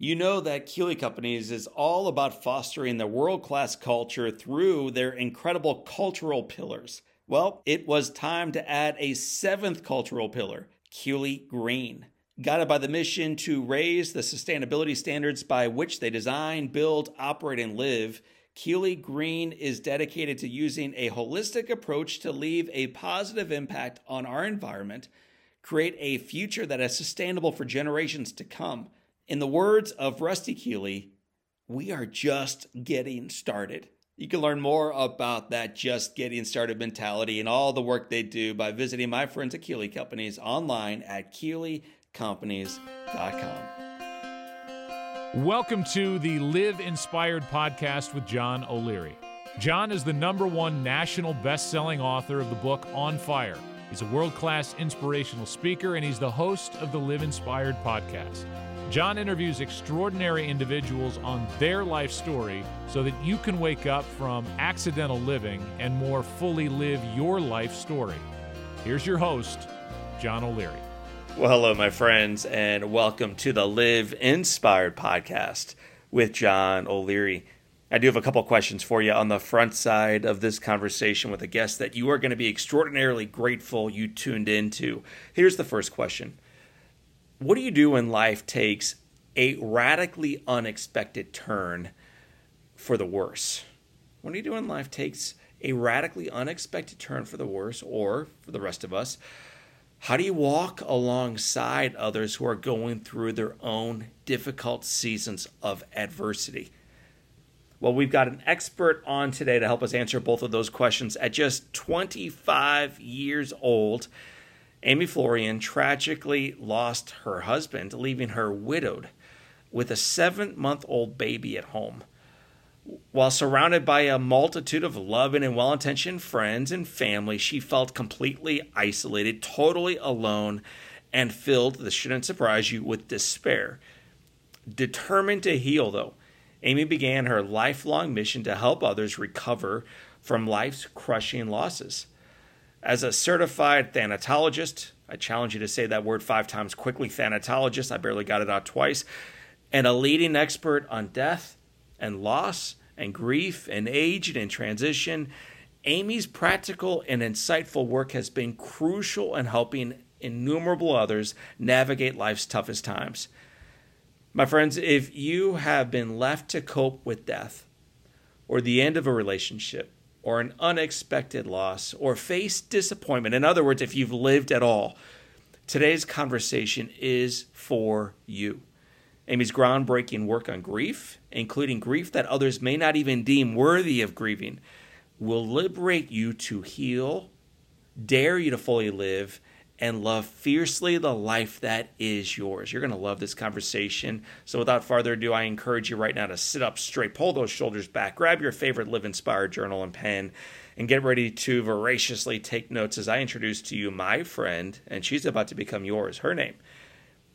You know that Keeley Companies is all about fostering the world class culture through their incredible cultural pillars. Well, it was time to add a seventh cultural pillar, Keeley Green. Guided by the mission to raise the sustainability standards by which they design, build, operate, and live, Keeley Green is dedicated to using a holistic approach to leave a positive impact on our environment, create a future that is sustainable for generations to come in the words of Rusty Keeley, we are just getting started. You can learn more about that just getting started mentality and all the work they do by visiting my friends at Keeley Companies online at KeeleyCompanies.com. Welcome to the Live Inspired podcast with John O'Leary. John is the number one national best selling author of the book On Fire. He's a world class inspirational speaker and he's the host of the Live Inspired podcast. John interviews extraordinary individuals on their life story so that you can wake up from accidental living and more fully live your life story. Here's your host, John O'Leary. Well, hello, my friends, and welcome to the Live Inspired podcast with John O'Leary. I do have a couple questions for you on the front side of this conversation with a guest that you are going to be extraordinarily grateful you tuned into. Here's the first question what do you do when life takes a radically unexpected turn for the worse? What do you do when life takes a radically unexpected turn for the worse, or for the rest of us? How do you walk alongside others who are going through their own difficult seasons of adversity? Well, we've got an expert on today to help us answer both of those questions. At just 25 years old, Amy Florian tragically lost her husband, leaving her widowed with a seven month old baby at home. While surrounded by a multitude of loving and well intentioned friends and family, she felt completely isolated, totally alone, and filled, this shouldn't surprise you, with despair. Determined to heal, though, Amy began her lifelong mission to help others recover from life's crushing losses. As a certified thanatologist, I challenge you to say that word five times quickly thanatologist, I barely got it out twice, and a leading expert on death and loss and grief and age and transition. Amy's practical and insightful work has been crucial in helping innumerable others navigate life's toughest times. My friends, if you have been left to cope with death or the end of a relationship, or an unexpected loss or face disappointment, in other words, if you've lived at all, today's conversation is for you. Amy's groundbreaking work on grief, including grief that others may not even deem worthy of grieving, will liberate you to heal, dare you to fully live, and love fiercely the life that is yours. You're going to love this conversation. So, without further ado, I encourage you right now to sit up straight, pull those shoulders back, grab your favorite Live Inspired journal and pen, and get ready to voraciously take notes as I introduce to you my friend, and she's about to become yours. Her name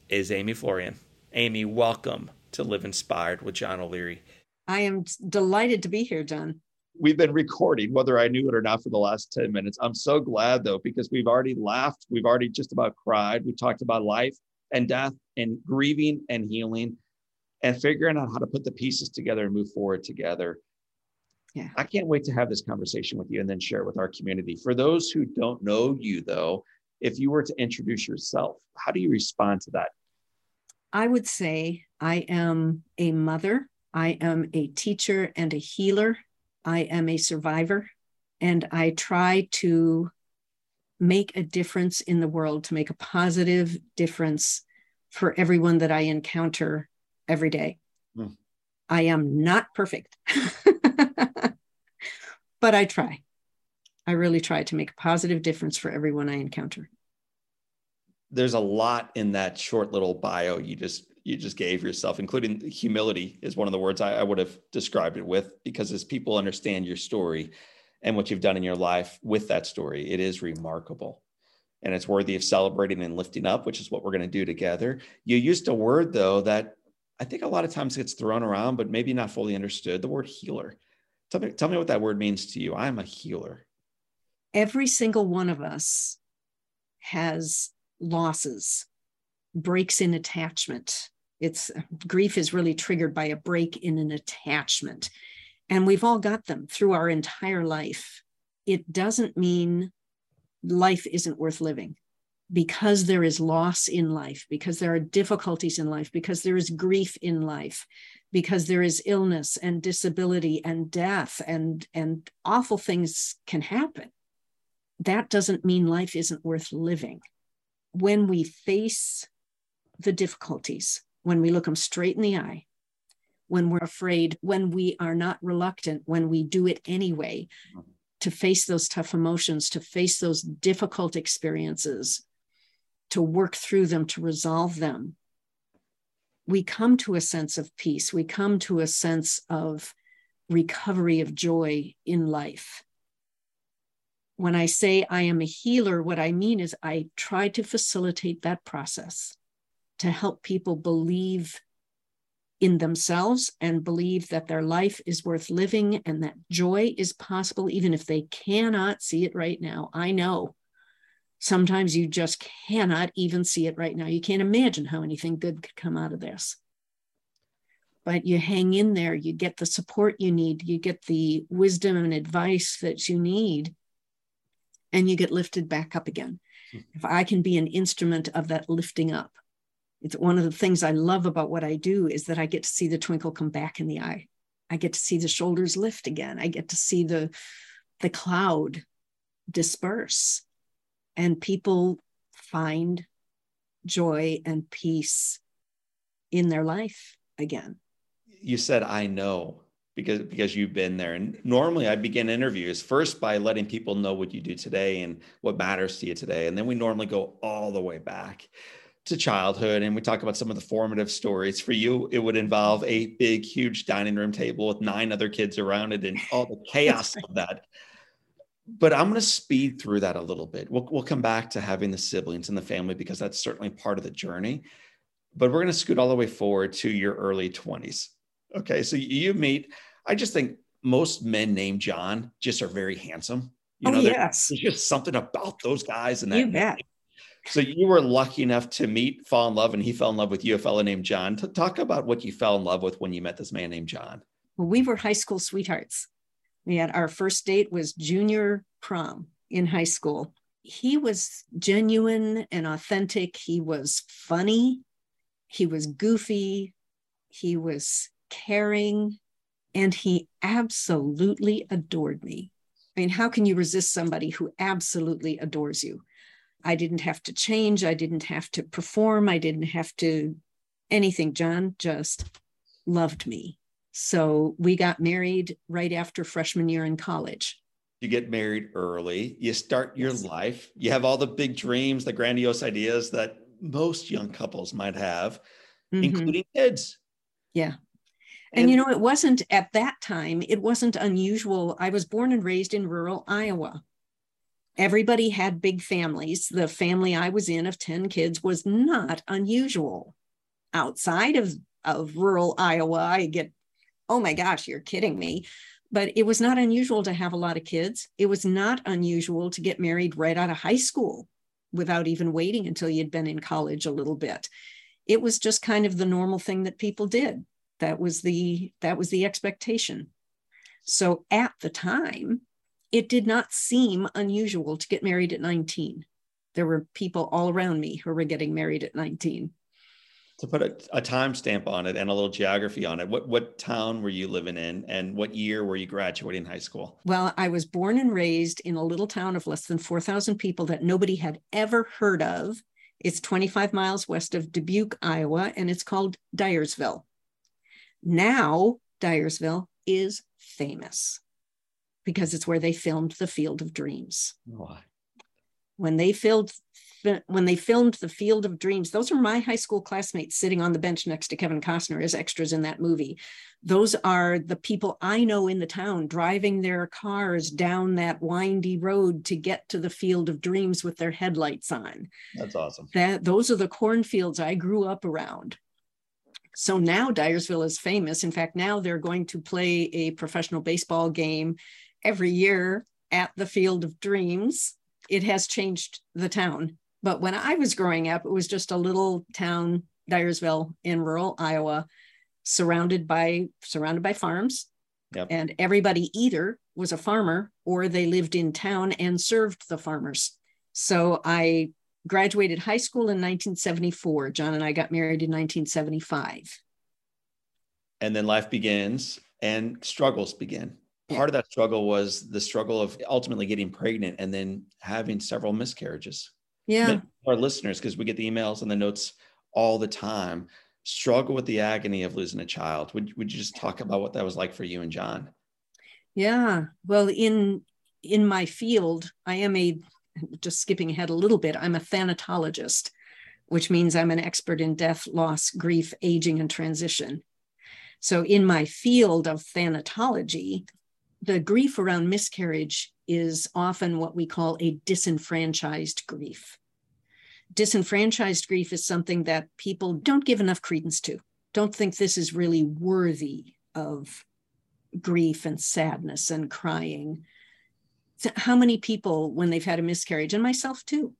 is Amy Florian. Amy, welcome to Live Inspired with John O'Leary. I am delighted to be here, John we've been recording, whether I knew it or not, for the last 10 minutes. I'm so glad though, because we've already laughed. We've already just about cried. We talked about life and death and grieving and healing and figuring out how to put the pieces together and move forward together. Yeah. I can't wait to have this conversation with you and then share it with our community. For those who don't know you, though, if you were to introduce yourself, how do you respond to that? I would say I am a mother, I am a teacher and a healer I am a survivor and I try to make a difference in the world, to make a positive difference for everyone that I encounter every day. Mm. I am not perfect, but I try. I really try to make a positive difference for everyone I encounter. There's a lot in that short little bio you just you just gave yourself, including humility, is one of the words I, I would have described it with, because as people understand your story and what you've done in your life with that story, it is remarkable and it's worthy of celebrating and lifting up, which is what we're going to do together. You used a word, though, that I think a lot of times gets thrown around, but maybe not fully understood the word healer. Tell me, tell me what that word means to you. I'm a healer. Every single one of us has losses, breaks in attachment, It's grief is really triggered by a break in an attachment. And we've all got them through our entire life. It doesn't mean life isn't worth living because there is loss in life, because there are difficulties in life, because there is grief in life, because there is illness and disability and death and, and awful things can happen. That doesn't mean life isn't worth living. When we face the difficulties, when we look them straight in the eye, when we're afraid, when we are not reluctant, when we do it anyway, to face those tough emotions, to face those difficult experiences, to work through them, to resolve them, we come to a sense of peace. We come to a sense of recovery of joy in life. When I say I am a healer, what I mean is I try to facilitate that process to help people believe in themselves and believe that their life is worth living and that joy is possible, even if they cannot see it right now. I know sometimes you just cannot even see it right now. You can't imagine how anything good could come out of this. But you hang in there, you get the support you need, you get the wisdom and advice that you need, and you get lifted back up again. Hmm. If I can be an instrument of that lifting up, it's one of the things I love about what I do is that I get to see the twinkle come back in the eye. I get to see the shoulders lift again. I get to see the the cloud disperse and people find joy and peace in their life again you said i know because because you've been there and normally i begin interviews first by letting people know what you do today and what matters to you today and then we normally go all the way back to childhood and we talk about some of the formative stories for you it would involve a big huge dining room table with nine other kids around it and all the chaos of that but I'm going to speed through that a little bit. We'll, we'll come back to having the siblings and the family because that's certainly part of the journey. But we're going to scoot all the way forward to your early 20s. Okay. So you meet, I just think most men named John just are very handsome. You oh, know, oh, yes. there's just something about those guys and that. You bet. So you were lucky enough to meet, fall in love, and he fell in love with you, a fellow named John. Talk about what you fell in love with when you met this man named John. Well, we were high school sweethearts. We had our first date was junior prom in high school. He was genuine and authentic. He was funny. He was goofy. He was caring. And he absolutely adored me. I mean, how can you resist somebody who absolutely adores you? I didn't have to change. I didn't have to perform. I didn't have to anything. John just loved me. So we got married right after freshman year in college. You get married early, you start your yes. life, you have all the big dreams, the grandiose ideas that most young couples might have, mm-hmm. including kids. Yeah. And, and you know, it wasn't at that time, it wasn't unusual. I was born and raised in rural Iowa. Everybody had big families. The family I was in of 10 kids was not unusual. Outside of, of rural Iowa, I get oh my gosh, you're kidding me. But it was not unusual to have a lot of kids. It was not unusual to get married right out of high school without even waiting until you'd been in college a little bit. It was just kind of the normal thing that people did. That was the that was the expectation. So at the time, it did not seem unusual to get married at 19. There were people all around me who were getting married at 19 to put a, a time stamp on it and a little geography on it what what town were you living in and what year were you graduating high school? Well i was born and raised in a little town of less than 4000 people that nobody had ever heard of. It's 25 miles west of dubuque iowa and it's called dyersville. Now dyersville is famous because it's where they filmed the field of dreams why when they filmed when they filmed the Field of Dreams, those are my high school classmates sitting on the bench next to Kevin Costner as extras in that movie. Those are the people I know in the town driving their cars down that windy road to get to the Field of Dreams with their headlights on. That's awesome. That those are the cornfields I grew up around. So now Dyersville is famous. In fact, now they're going to play a professional baseball game every year at the Field of Dreams. It has changed the town but when I was growing up, it was just a little town Dyersville in rural Iowa, surrounded by surrounded by farms. Yep. And everybody either was a farmer or they lived in town and served the farmers. So I graduated high school in 1974. John and I got married in 1975. And then life begins and struggles begin. Part of that struggle was the struggle of ultimately getting pregnant and then having several miscarriages. Yeah. Our listeners, because we get the emails and the notes all the time, struggle with the agony of losing a child. Would, would you just talk about what that was like for you and John? Yeah. Well, in in my field, I am a just skipping ahead a little bit, I'm a thanatologist, which means I'm an expert in death, loss, grief, aging, and transition. So, in my field of thanatology, the grief around miscarriage is often what we call a disenfranchised grief. Disenfranchised grief is something that people don't give enough credence to, don't think this is really worthy of grief and sadness and crying. How many people when they've had a miscarriage and myself too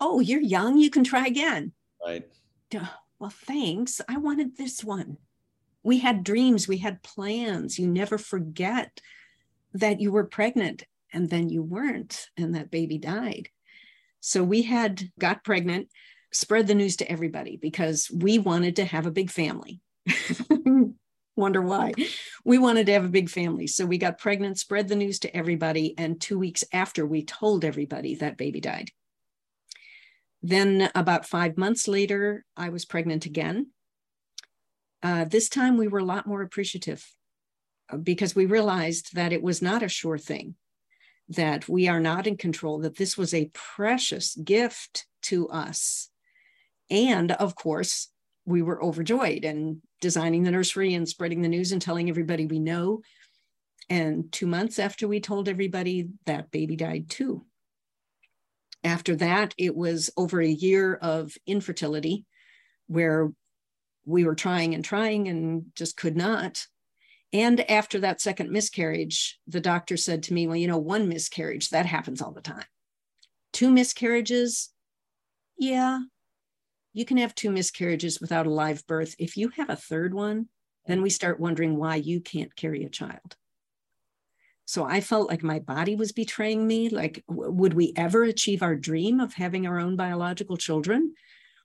oh you're young you can try again. Right. Well thanks i wanted this one. We had dreams we had plans you never forget that you were pregnant and then you weren't and that baby died so we had got pregnant spread the news to everybody because we wanted to have a big family wonder why. We wanted to have a big family. So we got pregnant, spread the news to everybody. And two weeks after, we told everybody that baby died. Then, about five months later, I was pregnant again. Uh, this time, we were a lot more appreciative because we realized that it was not a sure thing, that we are not in control, that this was a precious gift to us. And of course, we were overjoyed and designing the nursery and spreading the news and telling everybody we know. And two months after we told everybody, that baby died too. After that, it was over a year of infertility where we were trying and trying and just could not. And after that second miscarriage, the doctor said to me, Well, you know, one miscarriage, that happens all the time. Two miscarriages, yeah, you can have two miscarriages without a live birth. If you have a third one, then we start wondering why you can't carry a child. So I felt like my body was betraying me. Like, w- would we ever achieve our dream of having our own biological children?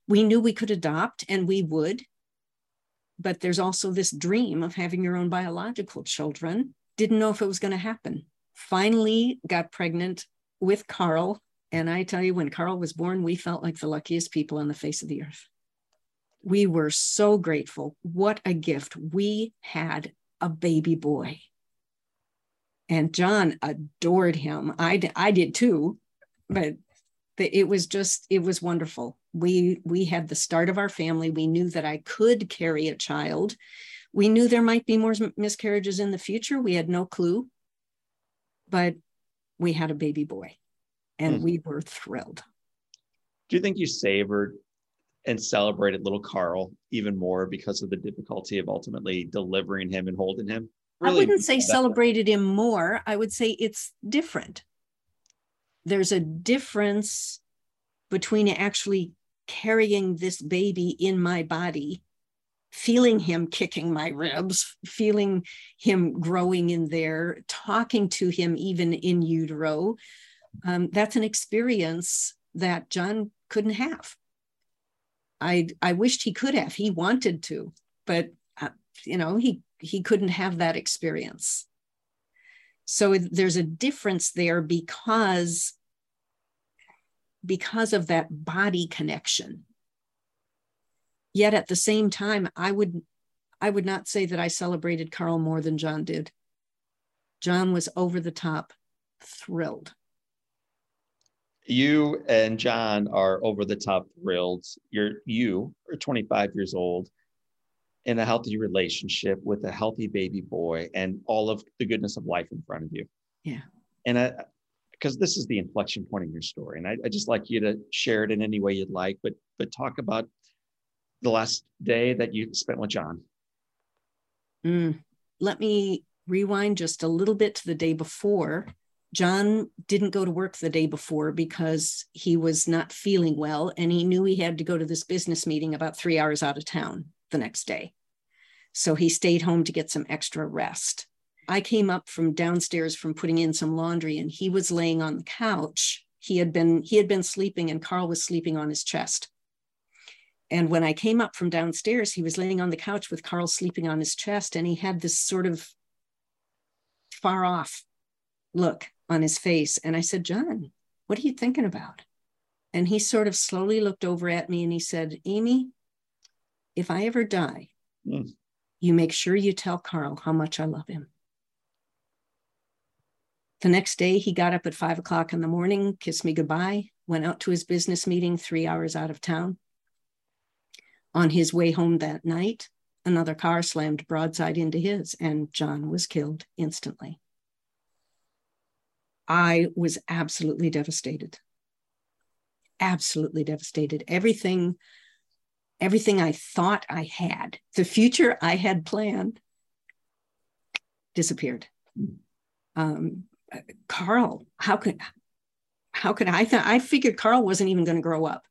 We knew we could adopt and we would. But there's also this dream of having your own biological children. Didn't know if it was going to happen. Finally, got pregnant with Carl and I tell you, when Carl was born, we felt like the luckiest people on the face of the earth. We were so grateful. What a gift. We had a baby boy. And John adored him. I, I did too, but it was just, it was wonderful. We, we had the start of our family. We knew that I could carry a child. We knew there might be more miscarriages in the future. We had no clue, but we had a baby boy and mm-hmm. we were thrilled. Do you think you savored and celebrated little Carl even more because of the difficulty of ultimately delivering him and holding him? Really, I wouldn't say celebrated him more. I would say it's different. There's a difference between actually carrying this baby in my body, feeling him kicking my ribs, feeling him growing in there, talking to him even in utero, um, that's an experience that John couldn't have. I I wished he could have. He wanted to, but uh, you know he he couldn't have that experience. So there's a difference there because because of that body connection. Yet at the same time, I would I would not say that I celebrated Carl more than John did. John was over the top thrilled you and John are over the top thrilled. You're you are 25 years old in a healthy relationship with a healthy baby boy and all of the goodness of life in front of you. Yeah. And I because this is the inflection point in your story. And I, I just like you to share it in any way you'd like, but but talk about the last day that you spent with John. Mm. Let me rewind just a little bit to the day before John didn't go to work the day before because he was not feeling well and he knew he had to go to this business meeting about three hours out of town the next day. So he stayed home to get some extra rest. I came up from downstairs from putting in some laundry and he was laying on the couch. He had been he had been sleeping and Carl was sleeping on his chest. And when I came up from downstairs, he was laying on the couch with Carl sleeping on his chest and he had this sort of far off look on his face. And I said, John, what are you thinking about? And he sort of slowly looked over at me and he said, Amy, if I ever die, mm. you make sure you tell Carl how much I love him. The next day, he got up at five o'clock in the morning, kissed me goodbye, went out to his business meeting three hours out of town. On his way home that night, another car slammed broadside into his, and John was killed instantly. I was absolutely devastated. Absolutely devastated. Everything, everything I thought I had, the future I had planned, disappeared. Um, Carl, how could how could I I figured Carl wasn't even going to grow up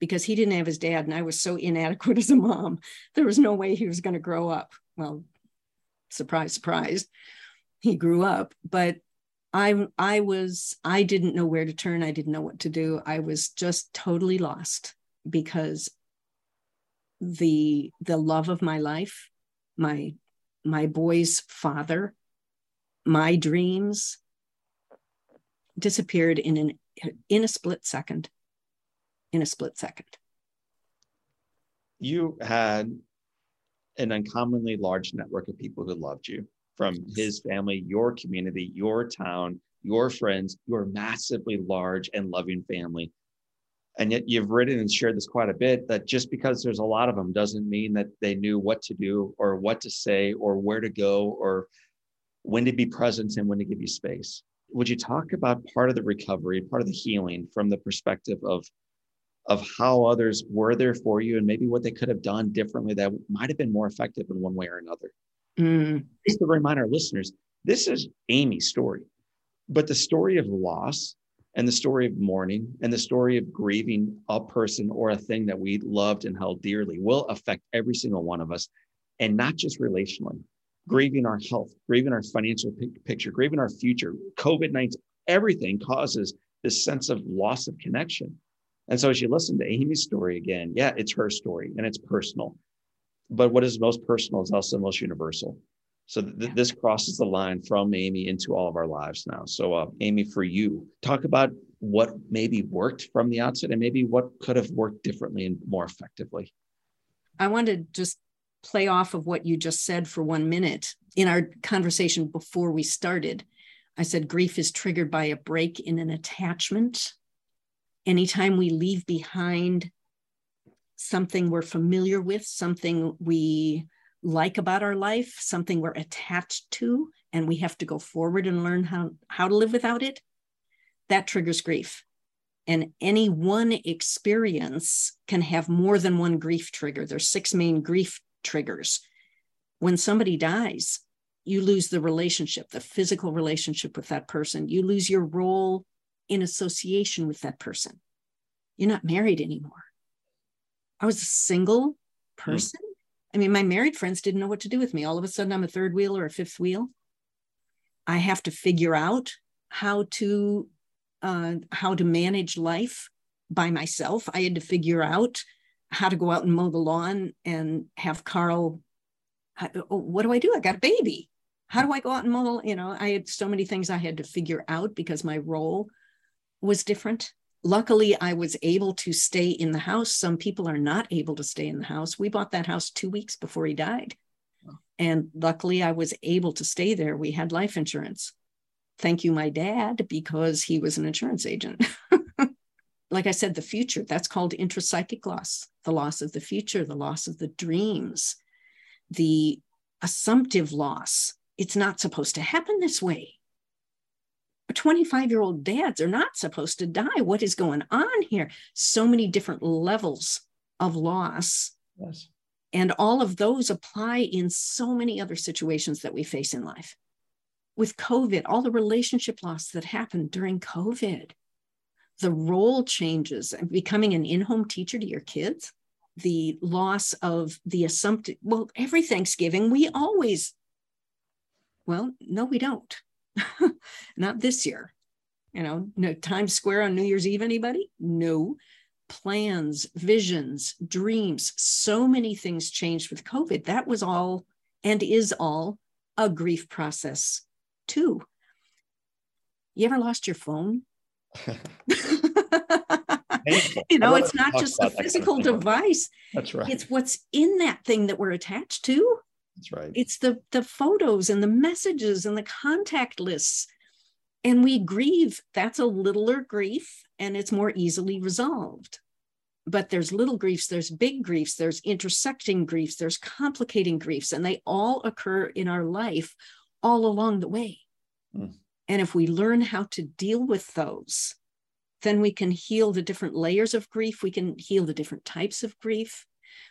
because he didn't have his dad and I was so inadequate as a mom. There was no way he was going to grow up. Well, surprise, surprise. He grew up, but I I was I didn't know where to turn. I didn't know what to do. I was just totally lost because the the love of my life, my my boy's father, my dreams disappeared in an in a split second. In a split second. You had an uncommonly large network of people who loved you from his family, your community, your town, your friends, your massively large and loving family. And yet you've written and shared this quite a bit that just because there's a lot of them doesn't mean that they knew what to do or what to say or where to go or when to be present and when to give you space. Would you talk about part of the recovery, part of the healing from the perspective of of how others were there for you and maybe what they could have done differently that might have been more effective in one way or another? Mm. Just to remind our listeners, this is Amy's story, but the story of loss and the story of mourning and the story of grieving a person or a thing that we loved and held dearly will affect every single one of us, and not just relationally. Grieving our health, grieving our financial picture, grieving our future, COVID 19, everything causes this sense of loss of connection. And so as you listen to Amy's story again, yeah, it's her story and it's personal but what is most personal is also most universal. So th- this crosses the line from Amy into all of our lives now. So, uh, Amy, for you, talk about what maybe worked from the outset and maybe what could have worked differently and more effectively. I want to just play off of what you just said for one minute. In our conversation before we started, I said grief is triggered by a break in an attachment. Anytime we leave behind something we're familiar with, something we like about our life, something we're attached to, and we have to go forward and learn how, how to live without it, that triggers grief. And any one experience can have more than one grief trigger. There's six main grief triggers. When somebody dies, you lose the relationship, the physical relationship with that person. You lose your role in association with that person. You're not married anymore. I was a single hmm. person. Mm. I mean, my married friends didn't know what to do with me. All of a sudden, I'm a third wheel or a fifth wheel. I have to figure out how to uh, how to manage life by myself. I had to figure out how to go out and mow the lawn and have Carl. Oh, what do I do? I got a baby. How do I go out and mow? You know, I had so many things I had to figure out because my role was different luckily i was able to stay in the house some people are not able to stay in the house we bought that house two weeks before he died and luckily i was able to stay there we had life insurance thank you my dad because he was an insurance agent like i said the future that's called intrapsychic loss the loss of the future the loss of the dreams the assumptive loss it's not supposed to happen this way 25 year old dads are not supposed to die. What is going on here? So many different levels of loss. Yes. And all of those apply in so many other situations that we face in life. with COVID, all the relationship loss that happened during COVID, the role changes, becoming an in home teacher to your kids, the loss of the assumptive, well, every Thanksgiving, we always, well, no, we don't. Not this year. You know, no Times Square on New Year's Eve, anybody? No. Plans, visions, dreams, so many things changed with COVID. That was all and is all a grief process too. You ever lost your phone? you know, it's not just the physical kind of device. That's right. It's what's in that thing that we're attached to. That's right. It's the the photos and the messages and the contact lists. And we grieve. That's a littler grief and it's more easily resolved. But there's little griefs, there's big griefs, there's intersecting griefs, there's complicating griefs, and they all occur in our life all along the way. Mm. And if we learn how to deal with those, then we can heal the different layers of grief. We can heal the different types of grief.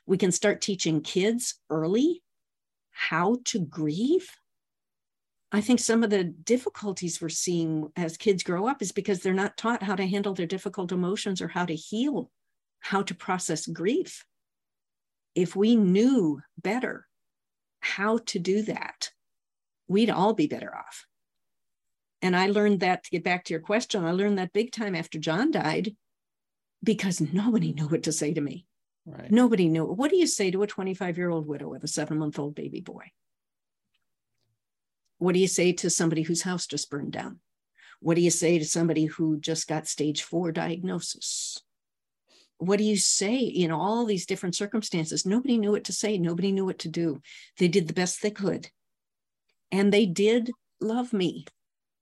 We can start teaching kids early how to grieve. I think some of the difficulties we're seeing as kids grow up is because they're not taught how to handle their difficult emotions or how to heal, how to process grief. If we knew better how to do that, we'd all be better off. And I learned that to get back to your question, I learned that big time after John died because nobody knew what to say to me. Right. Nobody knew. What do you say to a 25 year old widow with a seven month old baby boy? What do you say to somebody whose house just burned down? What do you say to somebody who just got stage four diagnosis? What do you say in all these different circumstances? Nobody knew what to say. Nobody knew what to do. They did the best they could. And they did love me.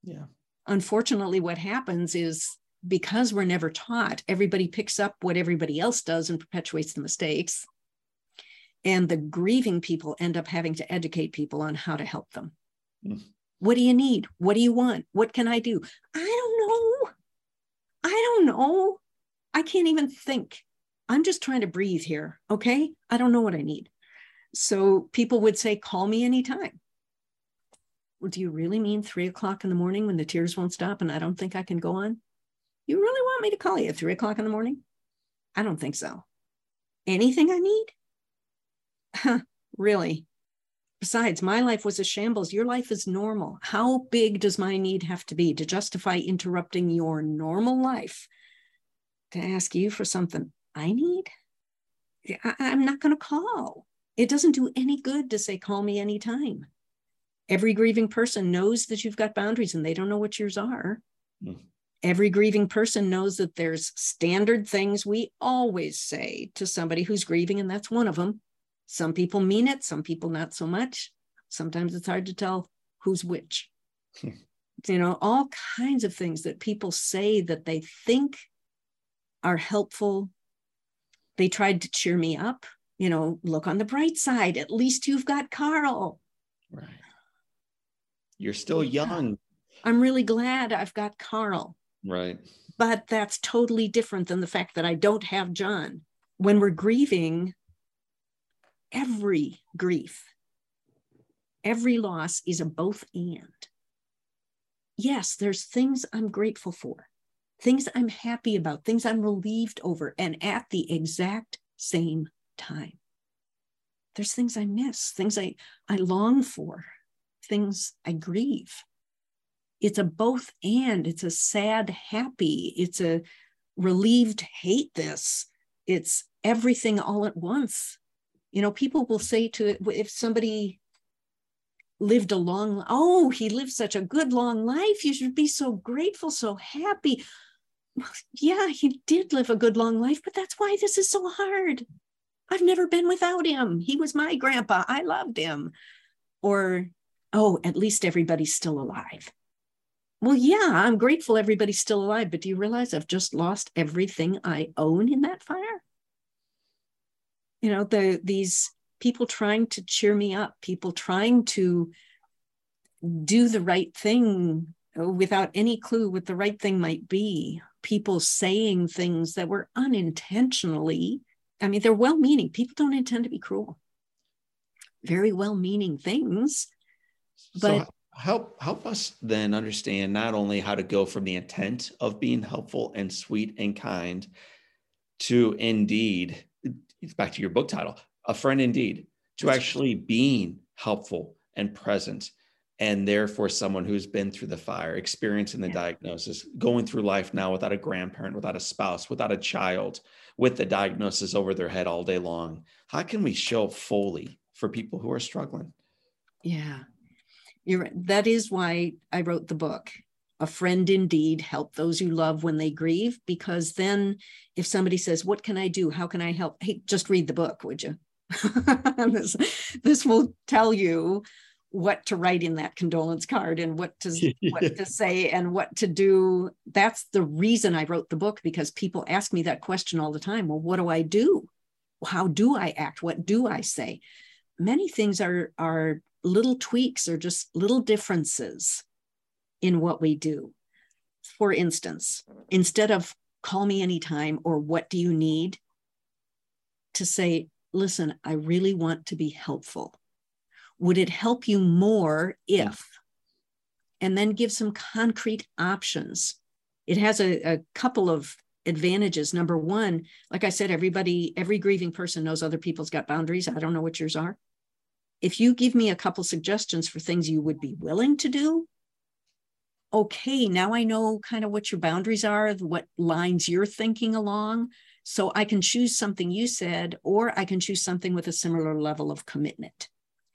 Yeah. Unfortunately, what happens is because we're never taught, everybody picks up what everybody else does and perpetuates the mistakes. And the grieving people end up having to educate people on how to help them. Mm. What do you need? What do you want? What can I do? I don't know. I don't know. I can't even think. I'm just trying to breathe here. Okay. I don't know what I need. So people would say, call me anytime do you really mean three o'clock in the morning when the tears won't stop and I don't think I can go on? You really want me to call you at three o'clock in the morning? I don't think so. Anything I need? Really? Besides, my life was a shambles. Your life is normal. How big does my need have to be to justify interrupting your normal life to ask you for something I need? I, am not going to call. It doesn't do any good to say, call me anytime every grieving person knows that you've got boundaries and they don't know what yours are. Mm. Every grieving person knows that there's standard things we always say to somebody who's grieving, and that's one of them. Some people mean it, some people not so much. Sometimes it's hard to tell who's which. Hmm. You know, all kinds of things that people say that they think are helpful. They tried to cheer me up. You know, look on the bright side. At least you've got Carl. Right you're still young. I'm really glad I've got Carl. Right. But that's totally different than the fact that I don't have John. When we're grieving, every grief, every loss is a both and. Yes, there's things I'm grateful for, things I'm happy about, things I'm relieved over, and at the exact same time. There's things I miss, things I, I long for, things I grieve. It's a both and, it's a sad happy, it's a relieved hate this, it's everything all at once. You know, people will say to it if somebody lived a long oh he lived such a good long life. You should be so grateful so happy. Yeah he did live a good long life but that's why this is so hard. I've never been without him. He was my grandpa. I loved him. Or oh, at least everybody's still alive. Well, yeah, I'm grateful everybody's still alive, but do you realize I've just lost everything I own in that fire? You know, the these people trying to cheer me up, people trying to do the right thing uh, without any clue what the right thing might be, people saying things that were unintentionally, I mean, they're well meaning. People don't intend to be cruel. Very well meaning things, but so help help us then understand not only how to go from the intent of being helpful and sweet and kind to indeed it's back to your book title a friend indeed to actually being helpful and present and therefore someone who's been through the fire experiencing the yeah. diagnosis going through life now without a grandparent without a spouse without a child with the diagnosis over their head all day long. How can we show fully for people who are struggling? Yeah you're that is why i wrote the book a friend indeed help those you love when they grieve because then if somebody says what can i do? How can i help? Hey just read the book would you? This, this will tell you what to write in that condolence card and what to what to say and what to do. That's the reason i wrote the book because people ask me that question all the time. Well what do i do? How do i act? What do i say? Many things are are little tweaks or just little differences in what we do for instance instead of call me anytime or what do you need to say listen, I really want to be helpful. Would it help you more if? And then give some concrete options. It has a, a couple of advantages. Number one, like I said, everybody, every grieving person knows other people's got boundaries. I don't know what yours are. If you give me a couple suggestions for things you would be willing to do, okay, now I know kind of what your boundaries are, what lines you're thinking along. So I can choose something you said, or I can choose something with a similar level of commitment.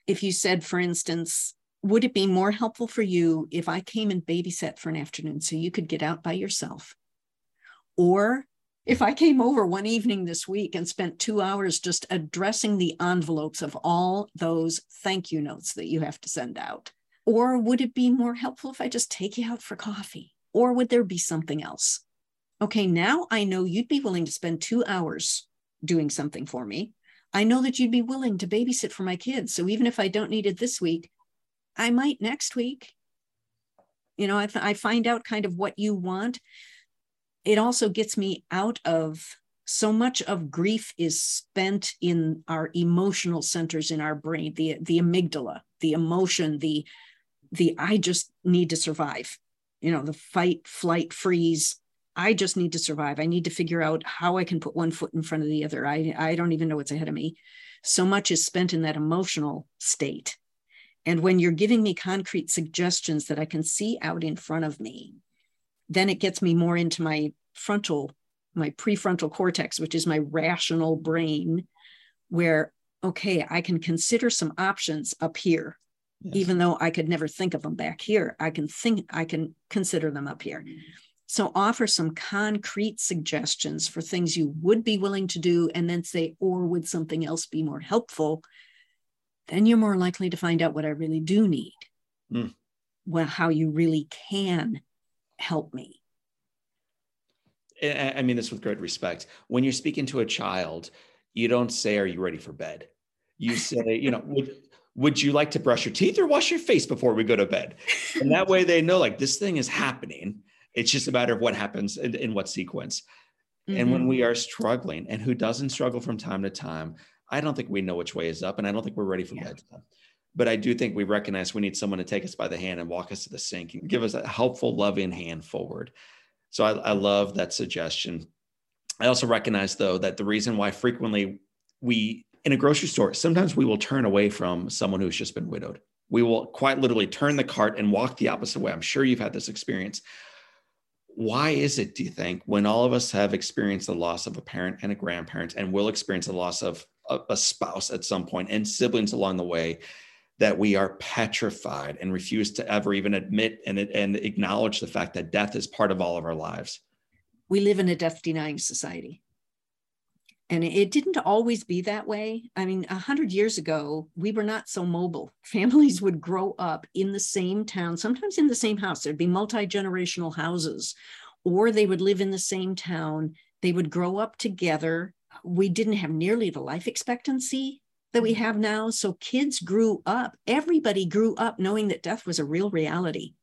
If you said, for instance, would it be more helpful for you if I came and babysat for an afternoon so you could get out by yourself? Or if I came over one evening this week and spent two hours just addressing the envelopes of all those thank you notes that you have to send out? Or would it be more helpful if I just take you out for coffee? Or would there be something else? okay, now I know you'd be willing to spend two hours doing something for me. I know that you'd be willing to babysit for my kids. So even if I don't need it this week, I might next week. You know, I, I find out kind of what you want. It also gets me out of so much of grief is spent in our emotional centers in our brain, the the amygdala, the emotion, the the I just need to survive. You know, the fight, flight, freeze, I just need to survive. I need to figure out how I can put one foot in front of the other. I, I don't even know what's ahead of me. So much is spent in that emotional state. And when you're giving me concrete suggestions that I can see out in front of me, then it gets me more into my frontal, my prefrontal cortex, which is my rational brain, where, okay, I can consider some options up here. Yes. Even though I could never think of them back here, I can think, I can consider them up here. So offer some concrete suggestions for things you would be willing to do, and then say, or would something else be more helpful? Then you're more likely to find out what I really do need. Mm. Well, how you really can help me. I mean this with great respect. When you're speaking to a child, you don't say, Are you ready for bed? You say, you know, would, would you like to brush your teeth or wash your face before we go to bed? And that way they know like this thing is happening it's just a matter of what happens in, in what sequence. Mm-hmm. And when mm-hmm. we are struggling, and who doesn't struggle from time to time, I don't think we know which way is up, and I don't think we're ready for yeah. bedtime. But I do think we recognize we need someone to take us by the hand and walk us to the sink and give us a helpful, loving hand forward. So I, I love that suggestion. I also recognize, though, that the reason why frequently we in a grocery store, sometimes we will turn away from someone who's just been widowed. We will quite literally turn the cart and walk the opposite way. I'm sure you've had this experience why is it do you think when all of us have experienced the loss of a parent and a grandparent and will experience the loss of a, a spouse at some point and siblings along the way that we are petrified and refuse to ever even admit and, and acknowledge the fact that death is part of all of our lives. We live in a death denying society. And it didn't always be that way. I mean a hundred years ago we were not so mobile. Families would grow up in the same town sometimes in the same house. There'd be multi-generational houses or they would live in the same town. They would grow up together. We didn't have nearly the life expectancy that we mm-hmm. have now. So kids grew up everybody grew up knowing that death was a real reality.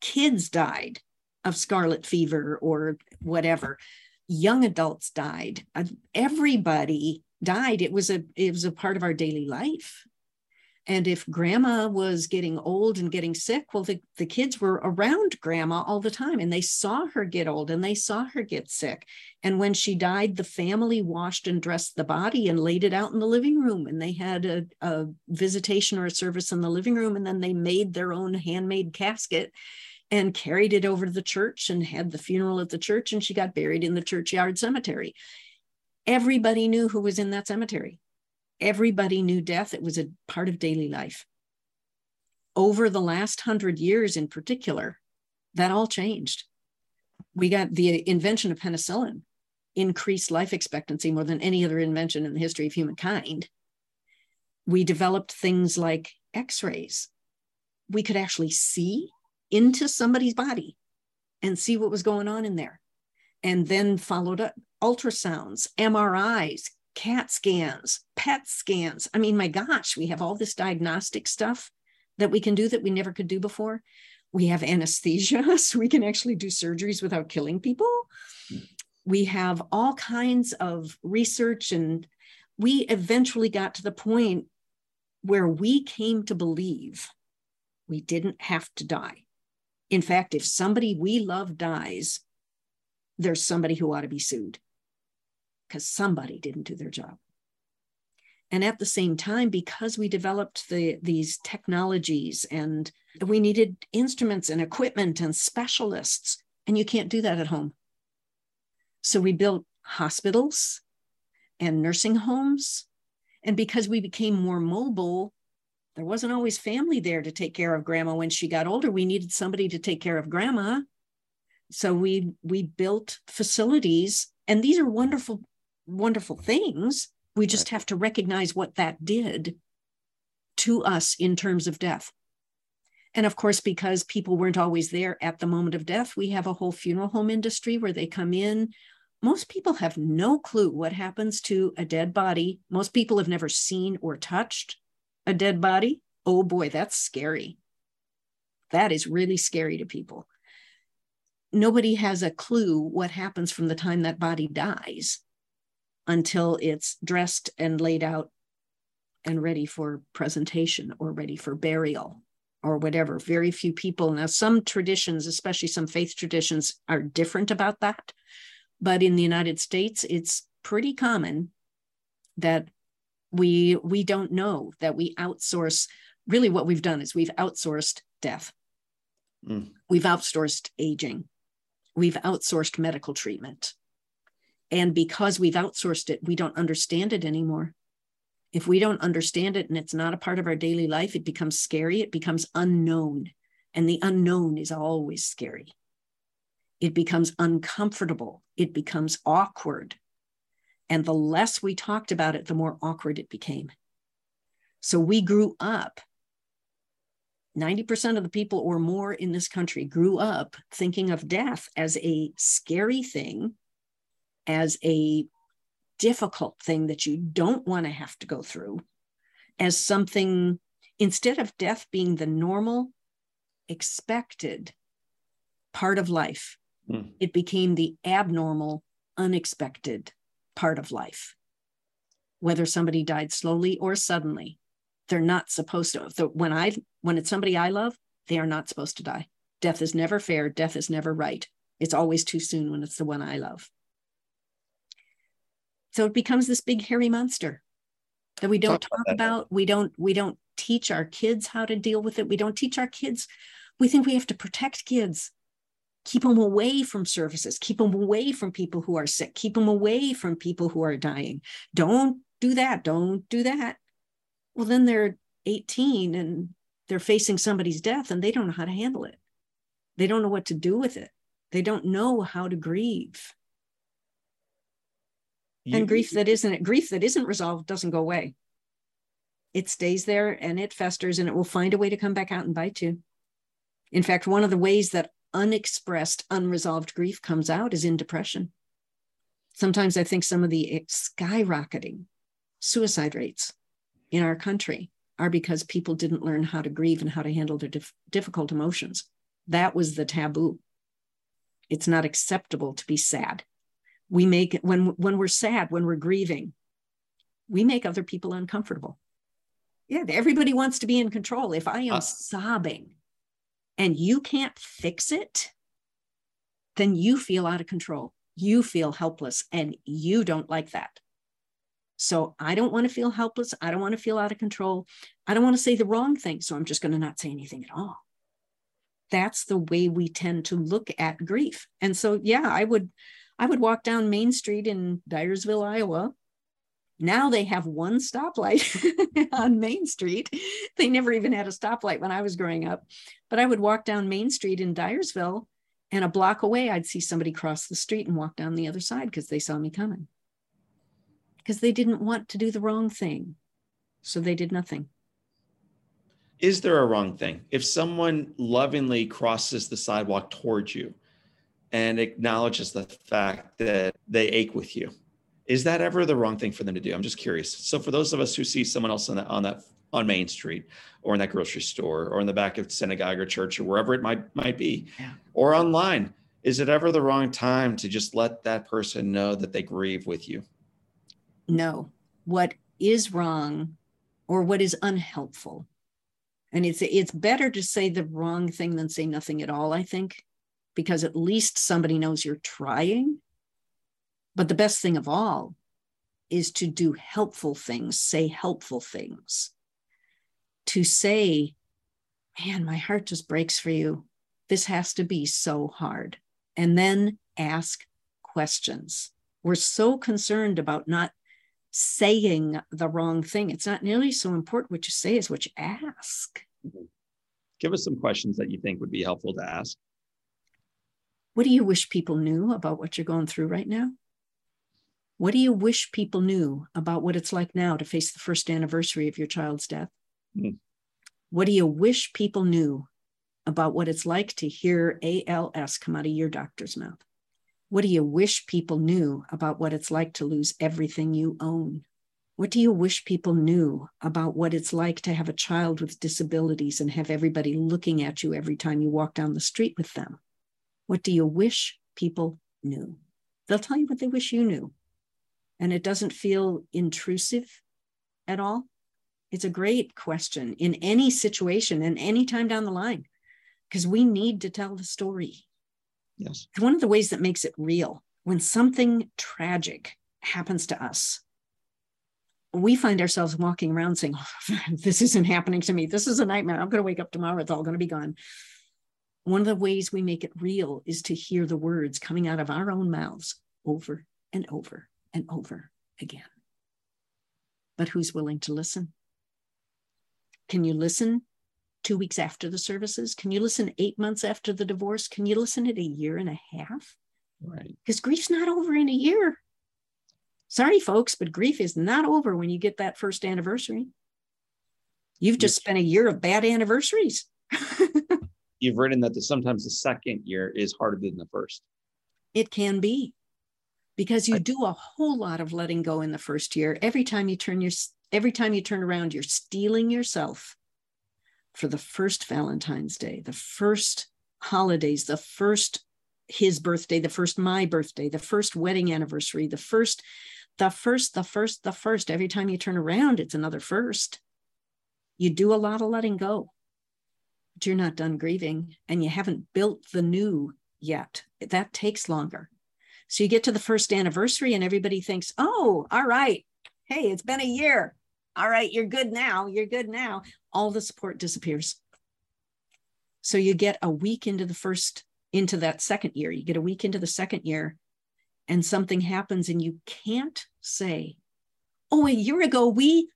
Kids died of scarlet fever or whatever. Young adults died. Uh, everybody died. It was a it was a part of our daily life And if grandma was getting old and getting sick, well, the, the kids were around grandma all the time and they saw her get old and they saw her get sick. And when she died, the family washed and dressed the body and laid it out in the living room. And they had a, a visitation or a service in the living room. And then they made their own handmade casket and carried it over to the church and had the funeral at the church. And she got buried in the churchyard cemetery. Everybody knew who was in that cemetery everybody knew death. It was a part of daily life. Over the last hundred years, in particular, that all changed. We got the invention of penicillin, increased life expectancy more than any other invention in the history of humankind. We developed things like x rays. We could actually see into somebody's body and see what was going on in there. And then followed up ultrasounds, MRIs, CAT scans, PET scans. I mean, my gosh, we have all this diagnostic stuff that we can do that we never could do before. We have anesthesia, so we can actually do surgeries without killing people. We have all kinds of research, and we eventually got to the point where we came to believe we didn't have to die. In fact, if somebody we love dies, there's somebody who ought to be sued because somebody didn't do their job. And at the same time, because we developed the, these technologies and we needed instruments and equipment and specialists, and you can't do that at home. So we built hospitals and nursing homes. And because we became more mobile, there wasn't always family there to take care of grandma when she got older. We needed somebody to take care of grandma. So we we built facilities, and these are wonderful wonderful things. We just have to recognize what that did to us in terms of death. And of course, because people weren't always there at the moment of death, we have a whole funeral home industry where they come in. Most people have no clue what happens to a dead body. Most people have never seen or touched a dead body. Oh boy, that's scary. That is really scary to people. Nobody has a clue what happens from the time that body dies until it's dressed and laid out and ready for presentation or ready for burial or whatever. Very few people. Now, some traditions, especially some faith traditions, are different about that. But in the United States, it's pretty common that we we don't know that we outsource. Really, what we've done is we've outsourced death. Mm. We've outsourced aging. We've outsourced medical treatment. And because we've outsourced it, we don't understand it anymore. If we don't understand it and it's not a part of our daily life, it becomes scary, it becomes unknown. And the unknown is always scary. It becomes uncomfortable, it becomes awkward. And the less we talked about it, the more awkward it became. So we grew up 90% of the people or more in this country grew up thinking of death as a scary thing as a difficult thing that you don't want to have to go through, as something, instead of death being the normal, expected part of life, mm. it became the abnormal, unexpected part of life. Whether somebody died slowly or suddenly, they're not supposed to. when I when it's somebody I love, they are not supposed to die. Death is never fair. Death is never right. It's always too soon when it's the one I love. So it becomes this big hairy monster that we don't talk, talk about, about. We don't we don't teach our kids how to deal with it. We don't teach our kids. We think we have to protect kids. Keep them away from services, keep them away from people who are sick, keep them away from people who are dying. Don't do that. Don't do that. Well, then they're 18 and they're facing somebody's death and they don't know how to handle it. They don't know what to do with it. They don't know how to grieve. You, and grief that isn't grief that isn't resolved doesn't go away. It stays there and it festers and it will find a way to come back out and bite you. In fact, one of the ways that unexpressed, unresolved grief comes out is in depression. Sometimes I think some of the skyrocketing suicide rates in our country are because people didn't learn how to grieve and how to handle their dif- difficult emotions. That was the taboo. It's not acceptable to be sad we make when when we're sad when we're grieving we make other people uncomfortable Yeah, everybody wants to be in control. If I am Uh, sobbing and you can't fix it, then you feel out of control. You feel helpless and you don't like that. So I don't want to feel helpless. I don't want to feel out of control. I don't want to say the wrong thing. So I'm just going to not say anything at all. That's the way we tend to look at grief. And so, yeah, I would, I would walk down Main Street in Dyersville, Iowa. Now they have one stoplight on Main Street. They never even had a stoplight when I was growing up. But I would walk down Main Street in Dyersville, and a block away, I'd see somebody cross the street and walk down the other side because they saw me coming because they didn't want to do the wrong thing. So they did nothing. Is there a wrong thing? If someone lovingly crosses the sidewalk towards you and acknowledges the fact that they ache with you, is that ever the wrong thing for them to do? I'm just curious. So for those of us who see someone else on that on that on Main Street or in that grocery store or in the back of synagogue or church or wherever it might might be, Yeah. or online, is it ever the wrong time to just let that person know that they grieve with you? No, what is wrong or what is unhelpful. And it's it's better to say the wrong thing than say nothing at all, I think, because at least somebody knows you're trying. But the best thing of all is to do helpful things, say helpful things. To say, man, my heart just breaks for you. This has to be so hard. And then ask questions. We're so concerned about not saying the wrong thing. It's not nearly so important what you say as what you ask. Mm-hmm. Give us some questions that you think would be helpful to ask. What do you wish people knew about what you're going through right now? What do you wish people knew about what it's like now to face the first anniversary of your child's death? Hmm. What do you wish people knew about what it's like to hear ALS come out of your doctor's mouth? What do you wish people knew about what it's like to lose everything you own? What do you wish people knew about what it's like to have a child with disabilities and have everybody looking at you every time you walk down the street with them? What do you wish people knew? They'll tell you what they wish you knew. And it doesn't feel intrusive at all. It's a great question in any situation and any time down the line, because we need to tell the story. Yes. And one of the ways that makes it real, when something tragic happens to us, we find ourselves walking around saying, oh, This isn't happening to me. This is a nightmare. I'm going to wake up tomorrow. It's all going to be gone. One of the ways we make it real is to hear the words coming out of our own mouths over and over and over again. But who's willing to listen? Can you listen two weeks after the services? Can you listen eight months after the divorce? Can you listen at a year and a half? Right. Because grief's not over in a year. Sorry, folks, but grief is not over when you get that first anniversary. You've just Yes. spent a year of bad anniversaries. You've written that the, sometimes the second year is harder than the first. It can be because you do a whole lot of letting go in the first year. Every time you turn your every time you turn around, you're steeling yourself for the first Valentine's Day, the first holidays, the first his birthday, the first my birthday, the first wedding anniversary, the first, the first, the first, the first. Every time you turn around, it's another first. You do a lot of letting go, but you're not done grieving and you haven't built the new yet. That takes longer. So you get to the first anniversary and everybody thinks, oh, all right. Hey, it's been a year. All right, you're good now. You're good now. All the support disappears. So you get a week into the first, into that second year. You get a week into the second year and something happens and you can't say, oh, a year ago we,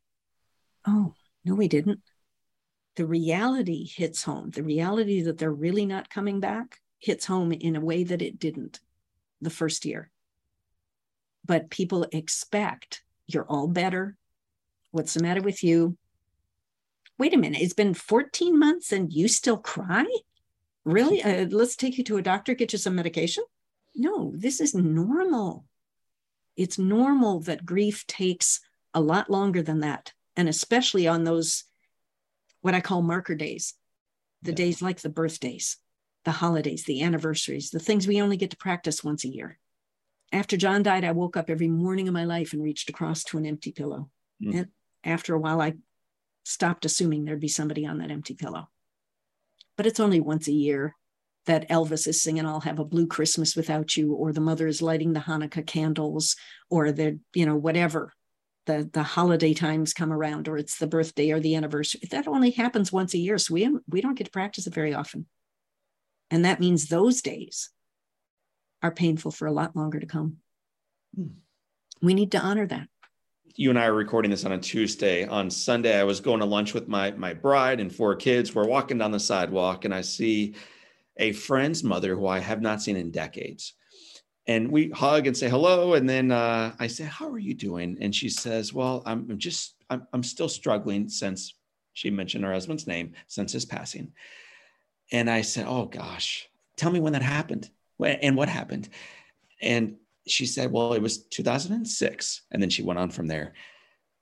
oh, no, we didn't. The reality hits home. The reality that they're really not coming back hits home in a way that it didn't the first year. But people expect you're all better. What's the matter with you? Wait a minute, it's been 14 months and you still cry? Really? Uh, let's take you to a doctor, get you some medication? No, this is normal. It's normal that grief takes a lot longer than that. And especially on those, what I call marker days, the Yeah. days like the birthdays, the holidays, the anniversaries, the things we only get to practice once a year. After John died, I woke up every morning of my life and reached across to an empty pillow. Mm. And after a while, I stopped assuming there'd be somebody on that empty pillow. But it's only once a year that Elvis is singing I'll have a blue Christmas without you or the mother is lighting the Hanukkah candles or the you know whatever the the holiday times come around or it's the birthday or the anniversary that only happens once a year so we we don't get to practice it very often and that means those days are painful for a lot longer to come hmm. we need to honor that you and I are recording this on a Tuesday. On Sunday, I was going to lunch with my my bride and four kids. We're walking down the sidewalk, and I see a friend's mother who I have not seen in decades. And we hug and say hello. And then uh, I say, How are you doing? And she says, Well, I'm just, I'm, I'm still struggling since she mentioned her husband's name, since his passing. And I said, Oh gosh, tell me when that happened and what happened. And she said, Well, it was 2006. And then she went on from there.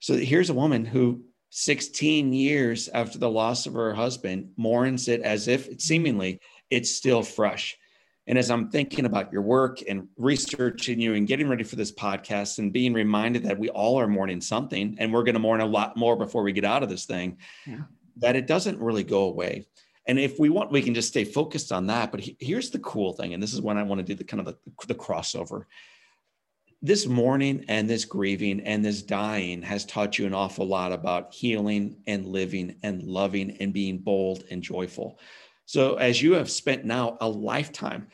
So here's a woman who 16 years after the loss of her husband mourns it as if seemingly it's still fresh. And as I'm thinking about your work and researching you and getting ready for this podcast and being reminded that we all are mourning something and we're going to mourn a lot more before we get out of this thing, yeah. that it doesn't really go away. And if we want, we can just stay focused on that. But he, here's the cool thing, and this is when I want to do the kind of the, the crossover. This mourning and this grieving and this dying has taught you an awful lot about healing and living and loving and being bold and joyful. So, as you have spent now a lifetime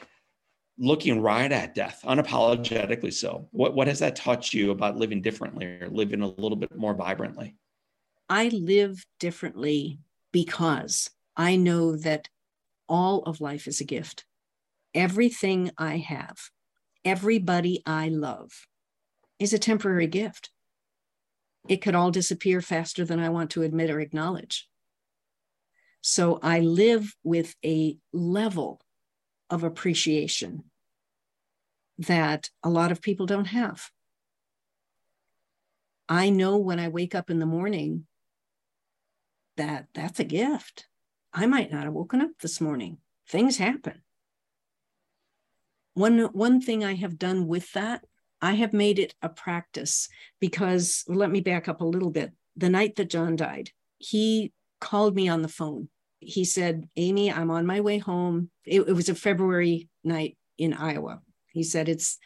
looking right at death, unapologetically so, what, what has that taught you about living differently or living a little bit more vibrantly? I live differently because I know that all of life is a gift. Everything I have, everybody I love is a temporary gift. It could all disappear faster than I want to admit or acknowledge. So I live with a level of appreciation that a lot of people don't have. I know when I wake up in the morning that that's a gift. I might not have woken up this morning. Things happen. One, one thing I have done with that, I have made it a practice because let me back up a little bit. The night that John died, he called me on the phone he said, Amy, I'm on my way home. It, it, was a February night in Iowa. He said, it's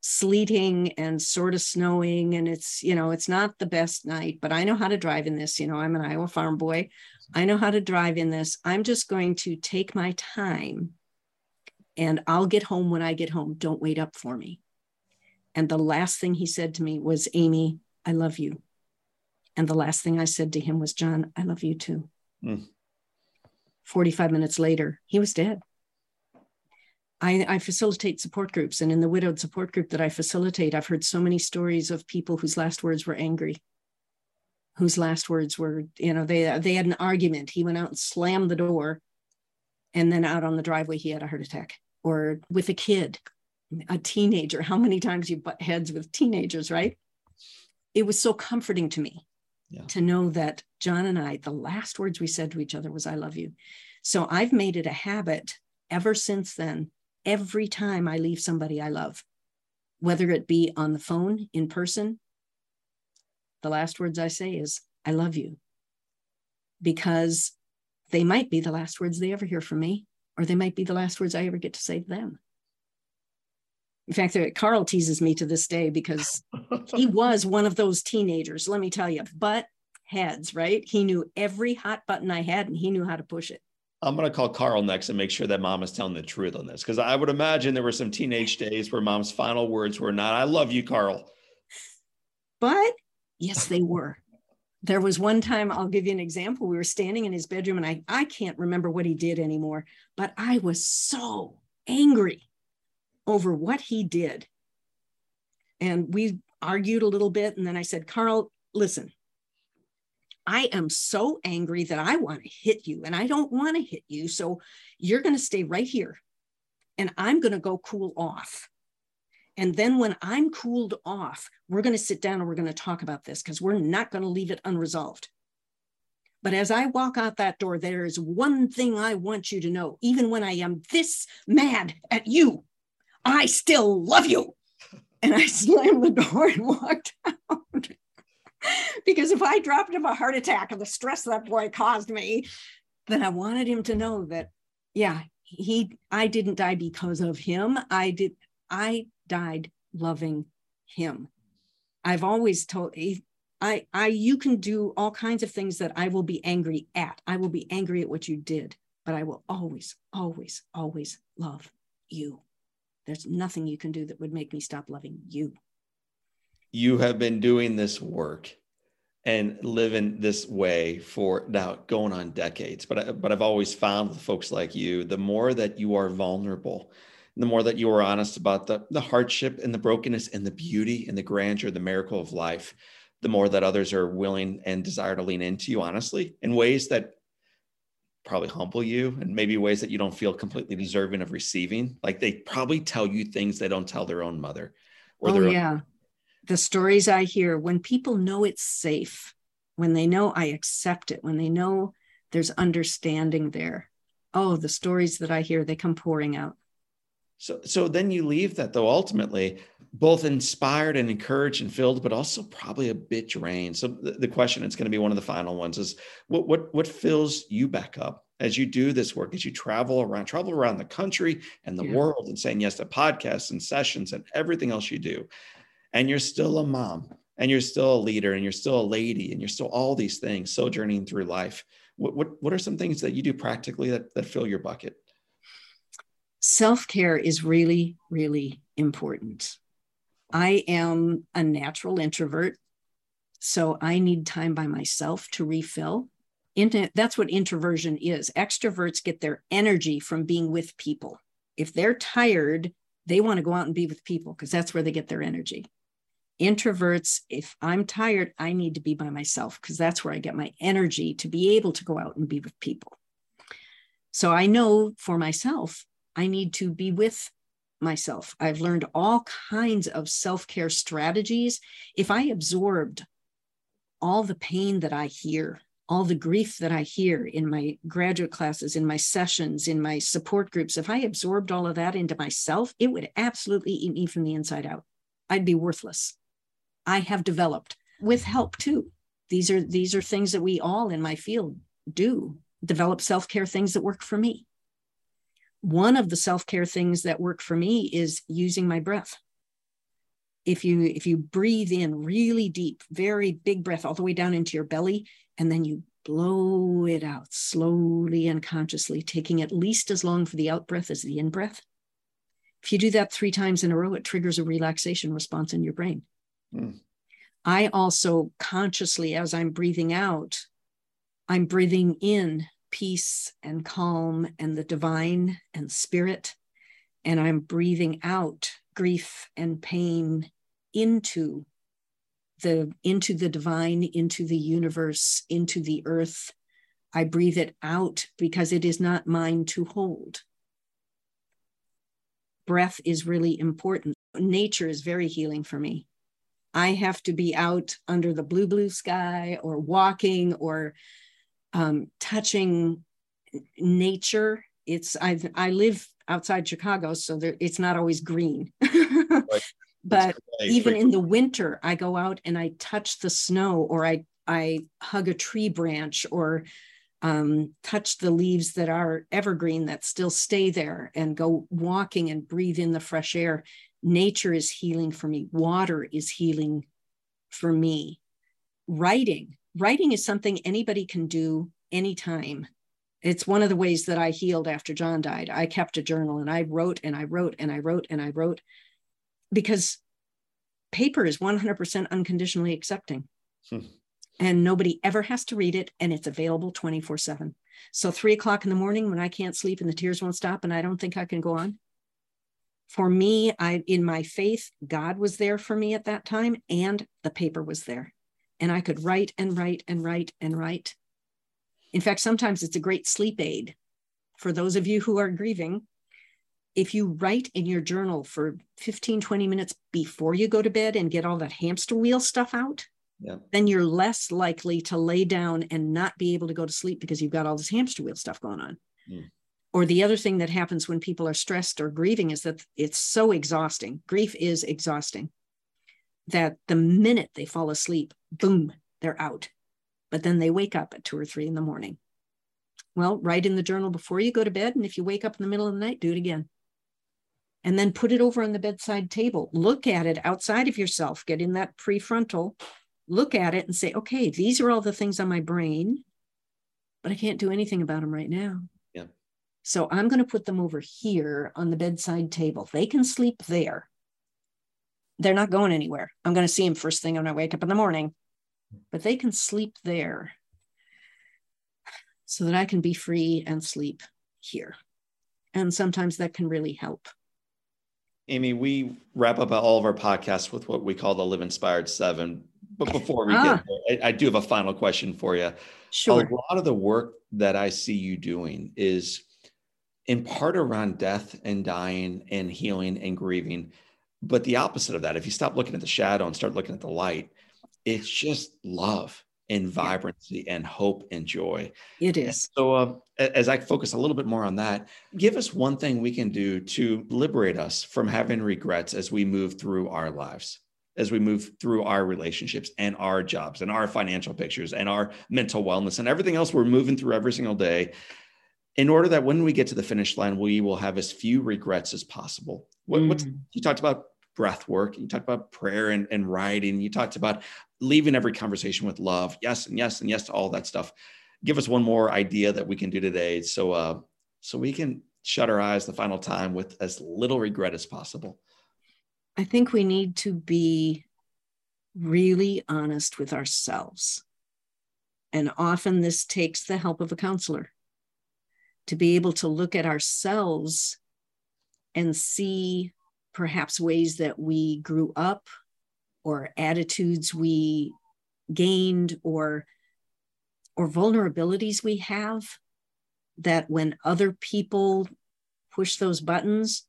sleeting and sort of snowing, and it's, you know, it's not the best night, but I know how to drive in this. You know, I'm an Iowa farm boy. I know how to drive in this. I'm just going to take my time and I'll get home when I get home. Don't wait up for me. And the last thing he said to me was, Amy, I love you. And the last thing I said to him was, John, I love you too. Mm. 45 minutes later, he was dead. I, I, facilitate support groups, and in the widowed support group that I facilitate, I've heard so many stories of people whose last words were angry, whose last words were, you know, they they had an argument. He went out and slammed the door, and then out on the driveway he had a heart attack. Or with a kid, a teenager. How many times you butt heads with teenagers, right? It was so comforting to me yeah. to know that John and I, the last words we said to each other was, I love you. So I've made it a habit ever since then, every time I leave somebody I love, whether it be on the phone, in person, the last words I say is, I love you. Because they might be the last words they ever hear from me, or they might be the last words I ever get to say to them. In fact, uh, Carl teases me to this day because he was one of those teenagers, let me tell you, butt heads, right? He knew every hot button I had and he knew how to push it. I'm going to call Carl next and make sure that mom is telling the truth on this because I would imagine there were some teenage days where mom's final words were not, I love you, Carl. But yes, they were. There was one time, I'll give you an example. We were standing in his bedroom and I, I can't remember what he did anymore, but I was so angry over what he did. And we argued a little bit. And then I said, Carl, listen, I am so angry that I want to hit you and I don't want to hit you. So you're going to stay right here and I'm going to go cool off. And then when I'm cooled off, we're going to sit down and we're going to talk about this because we're not going to leave it unresolved. But as I walk out that door, there is one thing I want you to know. Even when I am this mad at you, I still love you. And I slammed the door and walked out. because if I dropped him a heart attack of the stress that boy caused me, then I wanted him to know that, yeah, he I didn't die because of him. I did I died loving him. I've always told I I you can do all kinds of things that I will be angry at. I will be angry at what you did, but I will always, always, always love you. There's nothing you can do that would make me stop loving you. You have been doing this work and living this way for now going on decades. But I, but I've always found with folks like you, the more that you are vulnerable, the more that you are honest about the, the hardship and the brokenness and the beauty and the grandeur, the miracle of life, the more that others are willing and desire to lean into you honestly in ways that probably humble you and maybe ways that you don't feel completely deserving of receiving. Like they probably tell you things they don't tell their own mother. Or oh, yeah the stories I hear, when people know it's safe, when they know I accept it, when they know there's understanding there, oh, the stories that I hear, they come pouring out. So, so then you leave that though, ultimately, both inspired and encouraged and filled, but also probably a bit drained. So the, the question, it's going to be one of the final ones is what, what, what fills you back up as you do this work, as you travel around, travel around the country and the yeah. world and saying yes to podcasts and sessions and everything else you do and you're still a mom and you're still a leader and you're still a lady and you're still all these things sojourning through life what, what, what are some things that you do practically that, that fill your bucket self-care is really really important. I am a natural introvert so i need time by myself to refill. That's what introversion is. Extroverts get their energy from being with people. If they're tired they want to go out and be with people because that's where they get their energy. Introverts if i'm tired i need to be by myself because that's where i get my energy to be able to go out and be with people. So i know for myself i need to be with myself i've learned all kinds of self-care strategies if i absorbed all the pain that i hear all the grief that i hear in my graduate classes in my sessions in my support groups if i absorbed all of that into myself it would absolutely eat me from the inside out i'd be worthless I have developed with help too. These are these are things that we all in my field do. Develop self-care things that work for me. One of the self-care things that work for me is using my breath. If you if you breathe in really deep, very big breath all the way down into your belly and then you blow it out slowly and consciously, taking at least as long for the out breath as the in breath. If you do that three times in a row, it triggers a relaxation response in your brain. Mm. I also consciously, as I'm breathing out, I'm breathing in peace and calm and the divine and spirit. And I'm breathing out grief and pain into the into the divine into the universe into the earth. I breathe it out because it is not mine to hold. Breath is really important. Nature is very healing for me. I have to be out under the blue, blue sky or walking or um, touching nature. It's I I live outside Chicago, so there, it's not always green. right. But even in the winter, I go out and I touch the snow, or I I hug a tree branch, or um, touch the leaves that are evergreen that still stay there, and go walking and breathe in the fresh air nature is healing for me water is healing for me writing writing is something anybody can do anytime. It's one of the ways that i healed after john died. I kept a journal and i wrote and i wrote and i wrote and i wrote because paper is 100% unconditionally accepting. Hmm. and nobody ever has to read it and it's available 24 7 so three o'clock in the morning when i can't sleep and the tears won't stop and i don't think i can go on. For me i in my faith god was there for me at that time and the paper was there and i could write and write and write and write. In fact sometimes it's a great sleep aid for those of you who are grieving. If you write in your journal for 15 20 minutes before you go to bed and get all that hamster wheel stuff out yeah. then you're less likely to lay down and not be able to go to sleep because you've got all this hamster wheel stuff going on. Mm or the other thing that happens when people are stressed or grieving is that it's so exhausting. Grief is exhausting that the minute they fall asleep, boom, they're out. But then they wake up at two or three in the morning. Well, write in the journal before you go to bed. And if you wake up in the middle of the night, do it again. And then put it over on the bedside table. Look at it outside of yourself, get in that prefrontal, look at it and say, okay, these are all the things on my brain, but I can't do anything about them right now. Yeah. So I'm going to put them over here on the bedside table. They can sleep there they're not going anywhere. I'm going to see them first thing when I wake up in the morning, but they can sleep there so that I can be free and sleep here. And sometimes that can really help. Amy, we wrap up all of our podcasts with what we call the Live Inspired Seven. But before we ah. get there, I, I do have a final question for you. Sure. A lot of the work that I see you doing is in part around death and dying and healing and grieving but the opposite of that, if you stop looking at the shadow and start looking at the light, it's just love and vibrancy and hope and joy. It is. So, uh, as I focus a little bit more on that, give us one thing we can do to liberate us from having regrets as we move through our lives, as we move through our relationships and our jobs and our financial pictures and our mental wellness and everything else we're moving through every single day. In order that when we get to the finish line, we will have as few regrets as possible. What, mm. you talked about breath work. You talked about prayer and, and writing. You talked about leaving every conversation with love. Yes, and yes, and yes to all that stuff. Give us one more idea that we can do today, so uh, so we can shut our eyes the final time with as little regret as possible. I think we need to be really honest with ourselves. And often this takes the help of a counselor to be able to look at ourselves and see perhaps ways that we grew up or attitudes we gained or or vulnerabilities we have that when other people push those buttons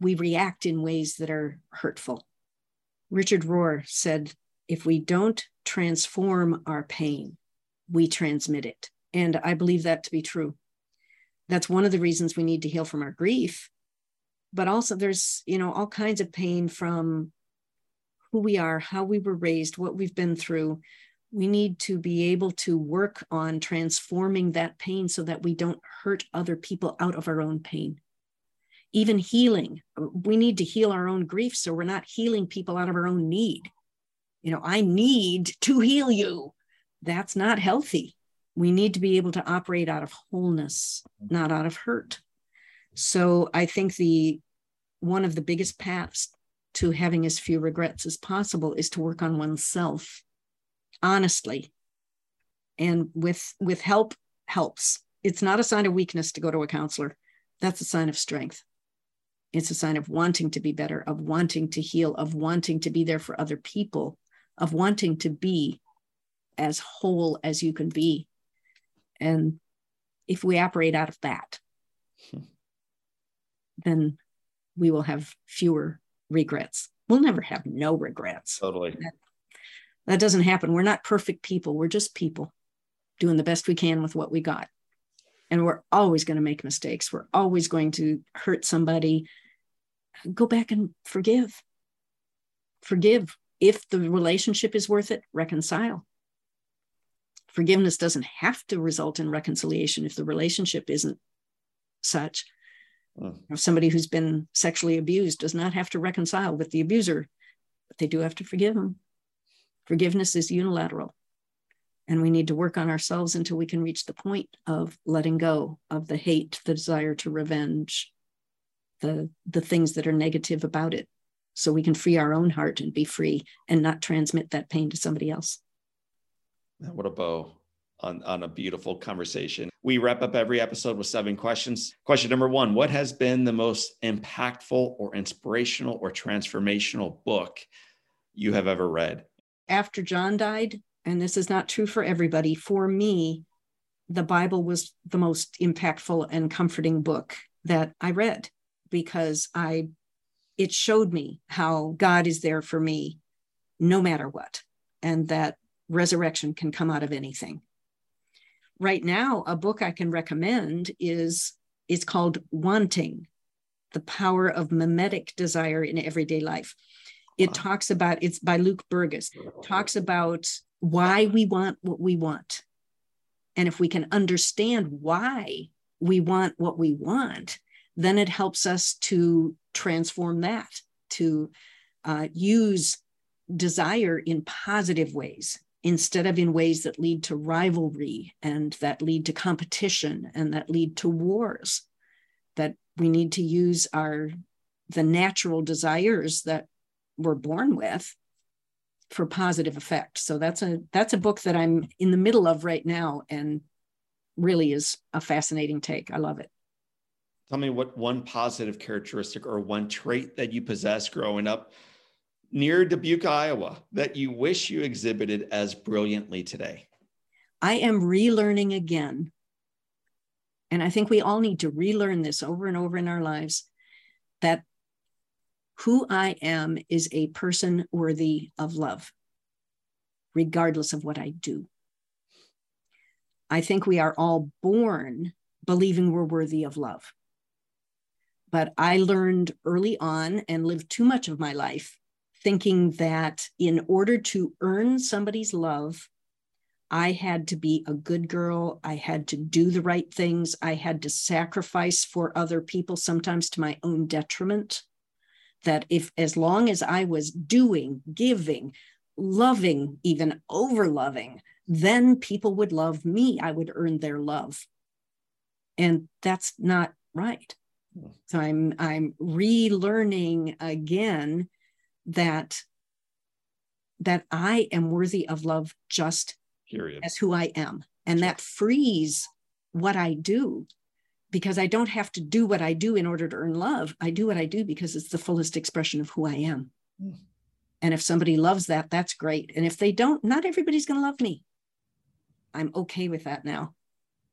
we react in ways that are hurtful. Richard rohr said if we don't transform our pain we transmit it. And i believe that to be true. That's one of the reasons we need to heal from our grief but also there's you know all kinds of pain from who we are how we were raised what we've been through. We need to be able to work on transforming that pain so that we don't hurt other people out of our own pain. Even healing we need to heal our own grief so we're not healing people out of our own need. You know i need to heal you. That's not healthy. We need to be able to operate out of wholeness mm-hmm. not out of hurt so I think the one of the biggest paths to having as few regrets as possible is to work on oneself honestly. And with with help helps. It's not a sign of weakness to go to a counselor. That's a sign of strength. It's a sign of wanting to be better of wanting to heal of wanting to be there for other people of wanting to be as whole as you can be. And if we operate out of that hmm then we will have fewer regrets. We'll never have no regrets. Totally. That, that doesn't happen. We're not perfect people. We're just people doing the best we can with what we got. And we're always going to make mistakes. We're always going to hurt somebody. Go back and forgive. Forgive. If the relationship is worth it, reconcile. Forgiveness doesn't have to result in reconciliation if the relationship isn't such Mm. Somebody who's been sexually abused does not have to reconcile with the abuser, but they do have to forgive them. Forgiveness is unilateral. And we need to work on ourselves until we can reach the point of letting go of the hate, the desire to revenge, the, the things that are negative about it. So we can free our own heart and be free and not transmit that pain to somebody else. What a bow on, on a beautiful conversation. We wrap up every episode with seven questions. Question number one What has been the most impactful or inspirational or transformational book you have ever read? After John died, and this is not true for everybody, for me, the Bible was the most impactful and comforting book that I read because I it showed me how God is there for me no matter what and that resurrection can come out of anything right now, a book I can recommend is is called Wanting: The Power of Mimetic Desire in Everyday Life. It talks about, it's by Luke Burgis talks about why we want what we want. And if we can understand why we want what we want, then it helps us to transform that, to uh, use desire in positive ways instead of in ways that lead to rivalry and that lead to competition and that lead to wars that we need to use our the natural desires that we're born with for positive effect. So that's a that's a book that i'm in the middle of right now and really is a fascinating take. I love it. Tell me what one positive characteristic or one trait that you possess growing up near Dubuque, Iowa, that you wish you exhibited as brilliantly today? I am relearning again. And I think we all need to relearn this over and over in our lives that who I am is a person worthy of love, regardless of what I do. I think we are all born believing we're worthy of love. But I learned early on and lived too much of my life thinking that in order to earn somebody's love, I had to be a good girl. I had to do the right things. I had to sacrifice for other people, sometimes to my own detriment. That if, as long as I was doing, giving, loving, even over loving, then people would love me. I would earn their love. And that's not right. Hmm. So I'm I'm relearning again that that I am worthy of love just Period. as who I am. And that frees what I do because I don't have to do what I do in order to earn love. I do what I do because it's the fullest expression of who I am. Mm. And if somebody loves that, that's great. And if they don't, not everybody's going to love me. I'm okay with that now.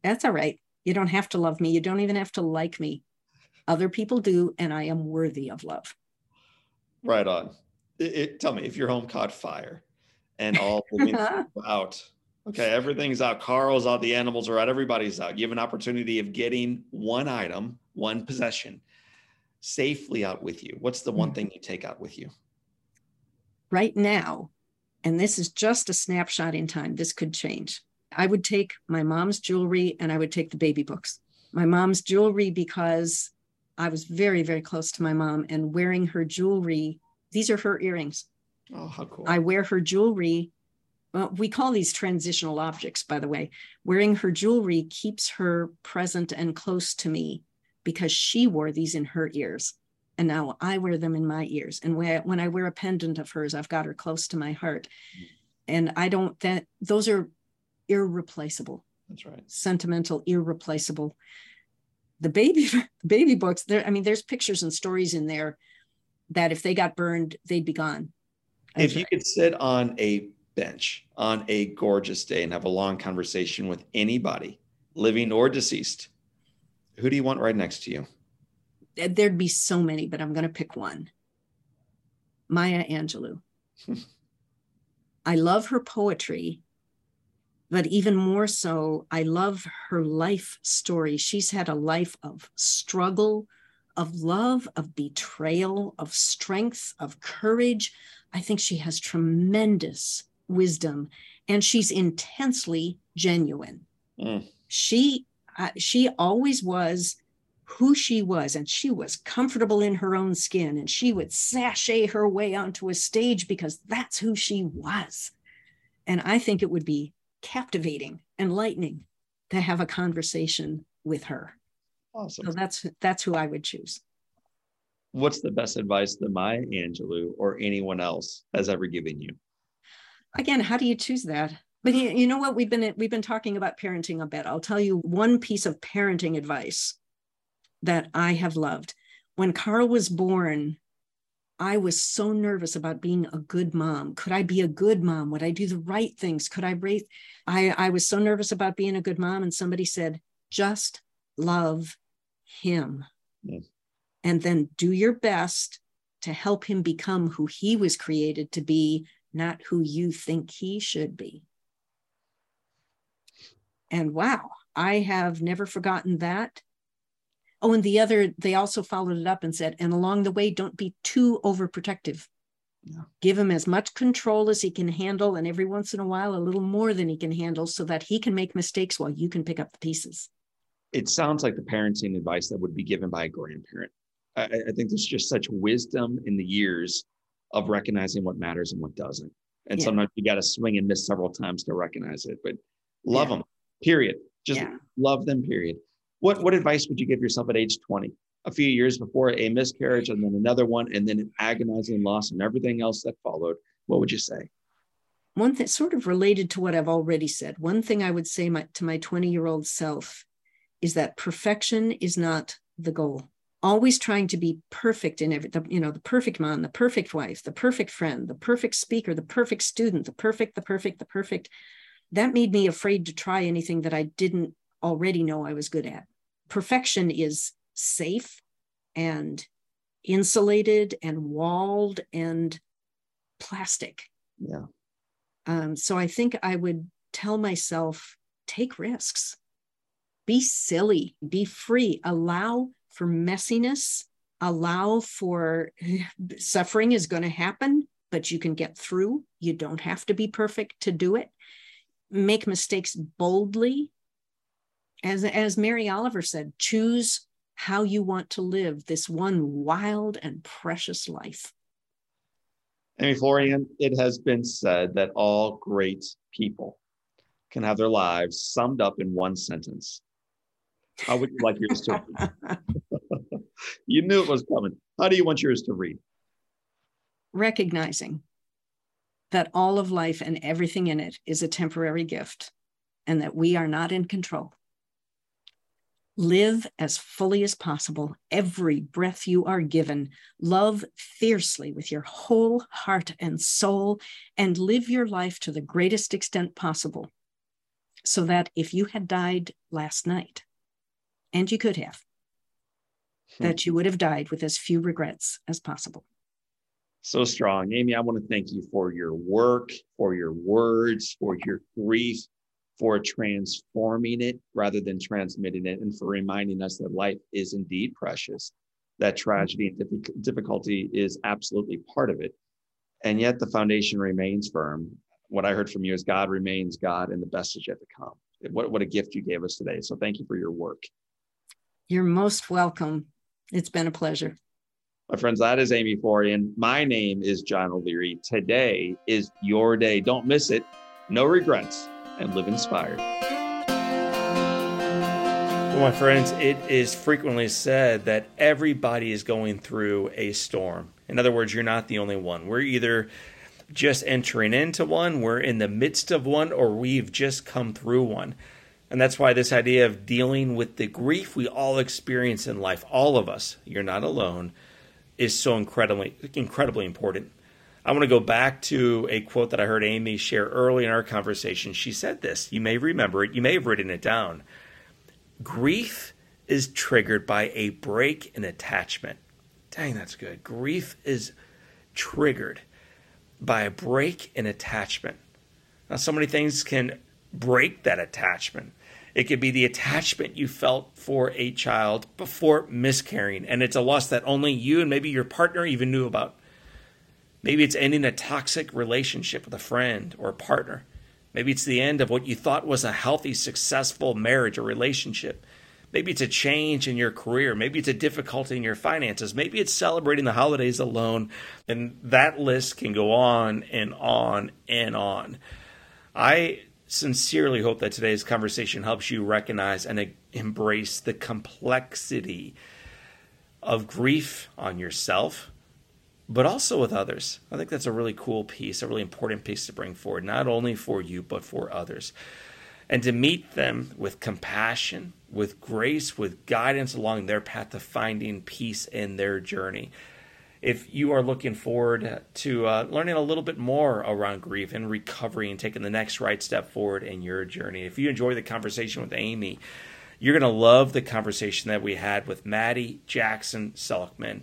That's all right. You don't have to love me. You don't even have to like me. Other people do, and I am worthy of love. Right on it, it, tell me if your home caught fire and all out. Okay, everything's out. Carl's out. The animals are out. Everybody's out. You have an opportunity of getting one item, one possession, safely out with you. What's the one hmm. thing you take out with you? Right now, and this is just a snapshot in time. This could change. I would take my mom's jewelry and I would take the baby books. My mom's jewelry because I was very, very close to my mom, and wearing her jewelry these are her earrings. Oh, how cool. I wear her jewelry. Well, we call these transitional objects, by the way. Wearing her jewelry keeps her present and close to me because she wore these in her ears. And now I wear them in my ears. And when I wear a pendant of hers, I've got her close to my heart. And I don't, that those are irreplaceable. That's right. Sentimental, irreplaceable. The baby, baby books, there, I mean, there's pictures and stories in there that if they got burned, they'd be gone. If you could sit on a bench on a gorgeous day and have a long conversation with anybody, living or deceased, who do you want right next to you? There'd be so many, but I'm going to pick one Maya Angelou. I love her poetry, but even more so, I love her life story. She's had a life of struggle, of love, of betrayal, of strength, of courage. I think she has tremendous wisdom and she's intensely genuine. Mm. She uh, she always was who she was and she was comfortable in her own skin and she would sashay her way onto a stage because that's who she was. And I think it would be captivating, enlightening to have a conversation with her. Awesome. So that's that's who I would choose. What's the best advice that Maya Angelou or anyone else has ever given you? Again, how do you choose that? But you know what? We've been we've been talking about parenting a bit. I'll tell you one piece of parenting advice that I have loved. When Carl was born, I was so nervous about being a good mom. Could I be a good mom? Would I do the right things? Could I raise? I, I was so nervous about being a good mom. And somebody said, just love him. Yes. And then do your best to help him become who he was created to be, not who you think he should be. And wow, I have never forgotten that. Oh, and the other, they also followed it up and said, and along the way, don't be too overprotective. Yeah. Give him as much control as he can handle, and every once in a while, a little more than he can handle, so that he can make mistakes while you can pick up the pieces. It sounds like the parenting advice that would be given by a grandparent. I, I think there's just such wisdom in the years of recognizing what matters and what doesn't. And yeah. sometimes you got to swing and miss several times to recognize it, but love yeah. them, period. Just love them, period. What, what advice would you give yourself at age 20? a few years before a miscarriage and then another one and then an agonizing loss and everything else that followed what would you say? One thing sort of related to what i've already said one thing i would say my, to my 20 year old self is that perfection is not the goal. Always trying to be perfect in every the, you know the perfect mom the perfect wife the perfect friend the perfect speaker the perfect student the perfect the perfect the perfect. That made me afraid to try anything that i didn't already know i was good at perfection is safe and insulated and walled and plastic. Yeah. Um, so I think I would tell myself take risks, be silly, be free, allow for messiness, allow for suffering is going to happen, but you can get through. You don't have to be perfect to do it. Make mistakes boldly. As, as Mary Oliver said, choose how you want to live this one wild and precious life. Amy Florian, it has been said that all great people can have their lives summed up in one sentence. How would you like yours to read? you knew it was coming. How do you want yours to read? Recognizing that all of life and everything in it is a temporary gift and that we are not in control. Live as fully as possible every breath you are given. Love fiercely with your whole heart and soul, and live your life to the greatest extent possible. So that if you had died last night, and you could have, hmm. that you would have died with as few regrets as possible. So strong. Amy, I want to thank you for your work, for your words, for your grief, for transforming it rather than transmitting it, and for reminding us that life is indeed precious, that tragedy and difficulty is absolutely part of it. And yet the foundation remains firm. What I heard from you is God remains God, and the best is yet to come. What, what a gift you gave us today. So thank you for your work. You're most welcome. It's been a pleasure. My friends, that is Amy Florian. My name is John O'Leary. Today is your day. Don't miss it. No regrets and live inspired. Well, my friends, it is frequently said that everybody is going through a storm. In other words, you're not the only one. We're either just entering into one, we're in the midst of one, or we've just come through one. And that's why this idea of dealing with the grief we all experience in life, all of us, you're not alone, is so incredibly incredibly important. I want to go back to a quote that I heard Amy share early in our conversation. She said this. You may remember it. You may have written it down. Grief is triggered by a break in attachment. Dang, that's good. Grief is triggered by a break in attachment. Now, so many things can break that attachment. It could be the attachment you felt for a child before miscarrying, and it's a loss that only you and maybe your partner even knew about. Maybe it's ending a toxic relationship with a friend or a partner. Maybe it's the end of what you thought was a healthy, successful marriage or relationship. Maybe it's a change in your career. Maybe it's a difficulty in your finances. Maybe it's celebrating the holidays alone. And that list can go on and on and on. I sincerely hope that today's conversation helps you recognize and embrace the complexity of grief on yourself but also with others. I think that's a really cool piece, a really important piece to bring forward, not only for you, but for others. And to meet them with compassion, with grace, with guidance along their path to finding peace in their journey. If you are looking forward to uh, learning a little bit more around grief and recovery and taking the next right step forward in your journey, if you enjoy the conversation with Amy, you're going to love the conversation that we had with Mattie Jackson Selecman.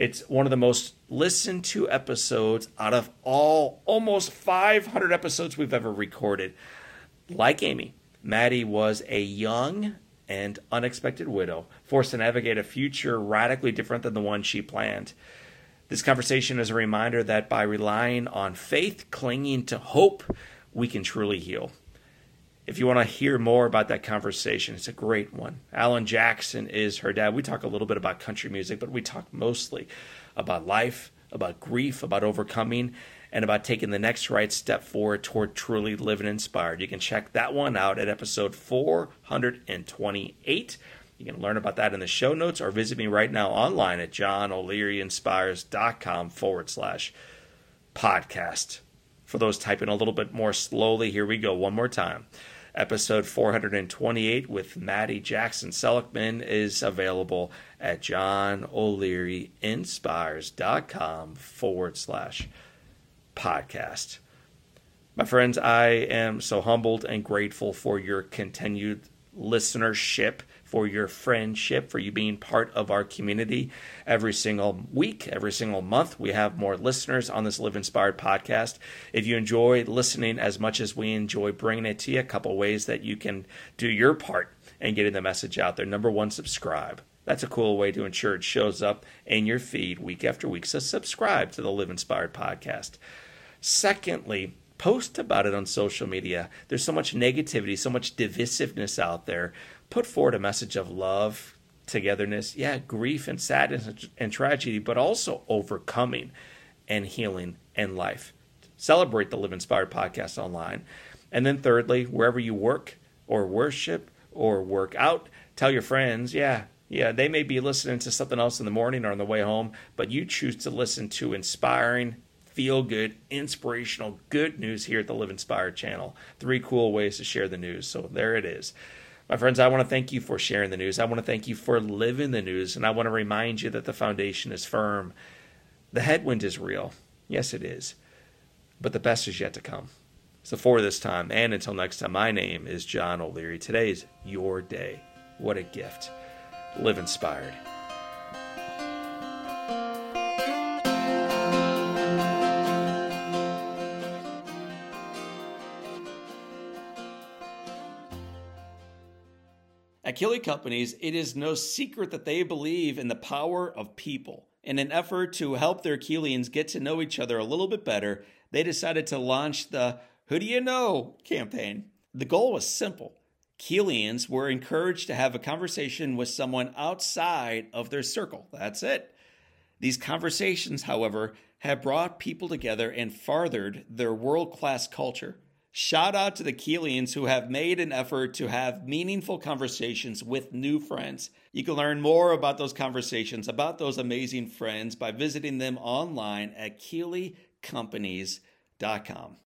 It's one of the most listened to episodes out of all almost 500 episodes we've ever recorded. Like Amy, Mattie was a young and unexpected widow, forced to navigate a future radically different than the one she planned. This conversation is a reminder that by relying on faith, clinging to hope, we can truly heal. If you want to hear more about that conversation, it's a great one. Alan Jackson is her dad. We talk a little bit about country music, but we talk mostly about life, about grief, about overcoming, and about taking the next right step forward toward truly living inspired. You can check that one out at episode 428. You can learn about that in the show notes or visit me right now online at johnolearyinspires.com forward slash podcast. For those typing a little bit more slowly, here we go one more time. Episode 428 with Mattie Jackson Selecman is available at johnolearyinspires.com forward slash podcast. My friends, I am so humbled and grateful for your continued listenership, for your friendship, for you being part of our community. Every single week, every single month, we have more listeners on this Live Inspired podcast. If you enjoy listening as much as we enjoy bringing it to you, a couple ways that you can do your part in getting the message out there. Number one, subscribe. That's a cool way to ensure it shows up in your feed week after week. So subscribe to the Live Inspired podcast. Secondly, post about it on social media. There's so much negativity, so much divisiveness out there. Put forward a message of love, togetherness, yeah, grief and sadness and tragedy, but also overcoming and healing and life. Celebrate the Live Inspired podcast online. And then, thirdly, wherever you work or worship or work out, tell your friends, yeah, yeah, they may be listening to something else in the morning or on the way home, but you choose to listen to inspiring, feel good, inspirational, good news here at the Live Inspired channel. Three cool ways to share the news. So there it is. My friends, I want to thank you for sharing the news. I want to thank you for living the news. And I want to remind you that the foundation is firm. The headwind is real. Yes, it is. But the best is yet to come. So for this time, and until next time, my name is John O'Leary. Today is your day. What a gift. Live inspired. At Keeley Companies, it is no secret that they believe in the power of people. In an effort to help their Keelians get to know each other a little bit better, they decided to launch the Who Do You Know campaign. The goal was simple. Keelians were encouraged to have a conversation with someone outside of their circle. That's it. These conversations, however, have brought people together and farthered their world class culture. Shout out to the Keelians who have made an effort to have meaningful conversations with new friends. You can learn more about those conversations, about those amazing friends, by visiting them online at KeeleyCompanies.com.